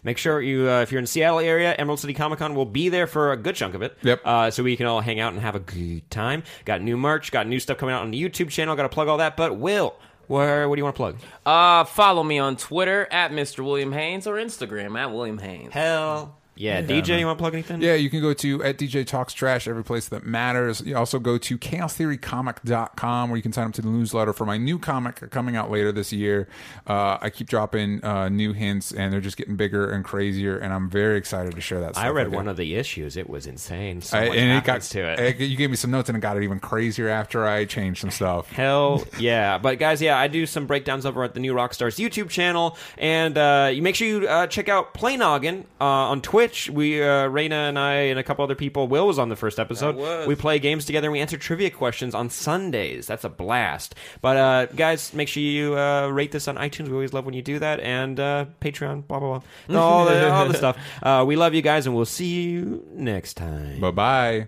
Make sure you, uh, if you're in the Seattle area, Emerald City Comic Con will be there for a good chunk of it. Yep. Uh, so we can all hang out and have a good time. Got new merch, got new stuff coming out on the YouTube channel. Got to plug all that. But Will, where? What do you want to plug? Uh, follow me on Twitter at Mr. William Haynes or Instagram at William Haynes. Hell. Yeah, DJ, you want to plug anything? Yeah, you can go to at DJ Talks Trash, every place that matters. You also go to chaostheorycomic.com where you can sign up to the newsletter for my new comic coming out later this year. Uh, I keep dropping uh, new hints and they're just getting bigger and crazier, and I'm very excited to share that stuff. I read with one of the issues. It was insane. So I- and it got to it. You gave me some notes and it got it even crazier after I changed some stuff. Hell yeah! But guys, yeah, I do some breakdowns over at the new Rockstars YouTube channel, and uh, you make sure you uh, check out Play Noggin uh, on Twitch. We, uh, Raina and I, and a couple other people. Will was on the first episode. We play games together. and We answer trivia questions on Sundays. That's a blast. But uh, guys, make sure you uh, rate this on iTunes. We always love when you do that, and uh, Patreon, blah blah blah, all the all the [LAUGHS] stuff. Uh, we love you guys, and we'll see you next time. Bye bye.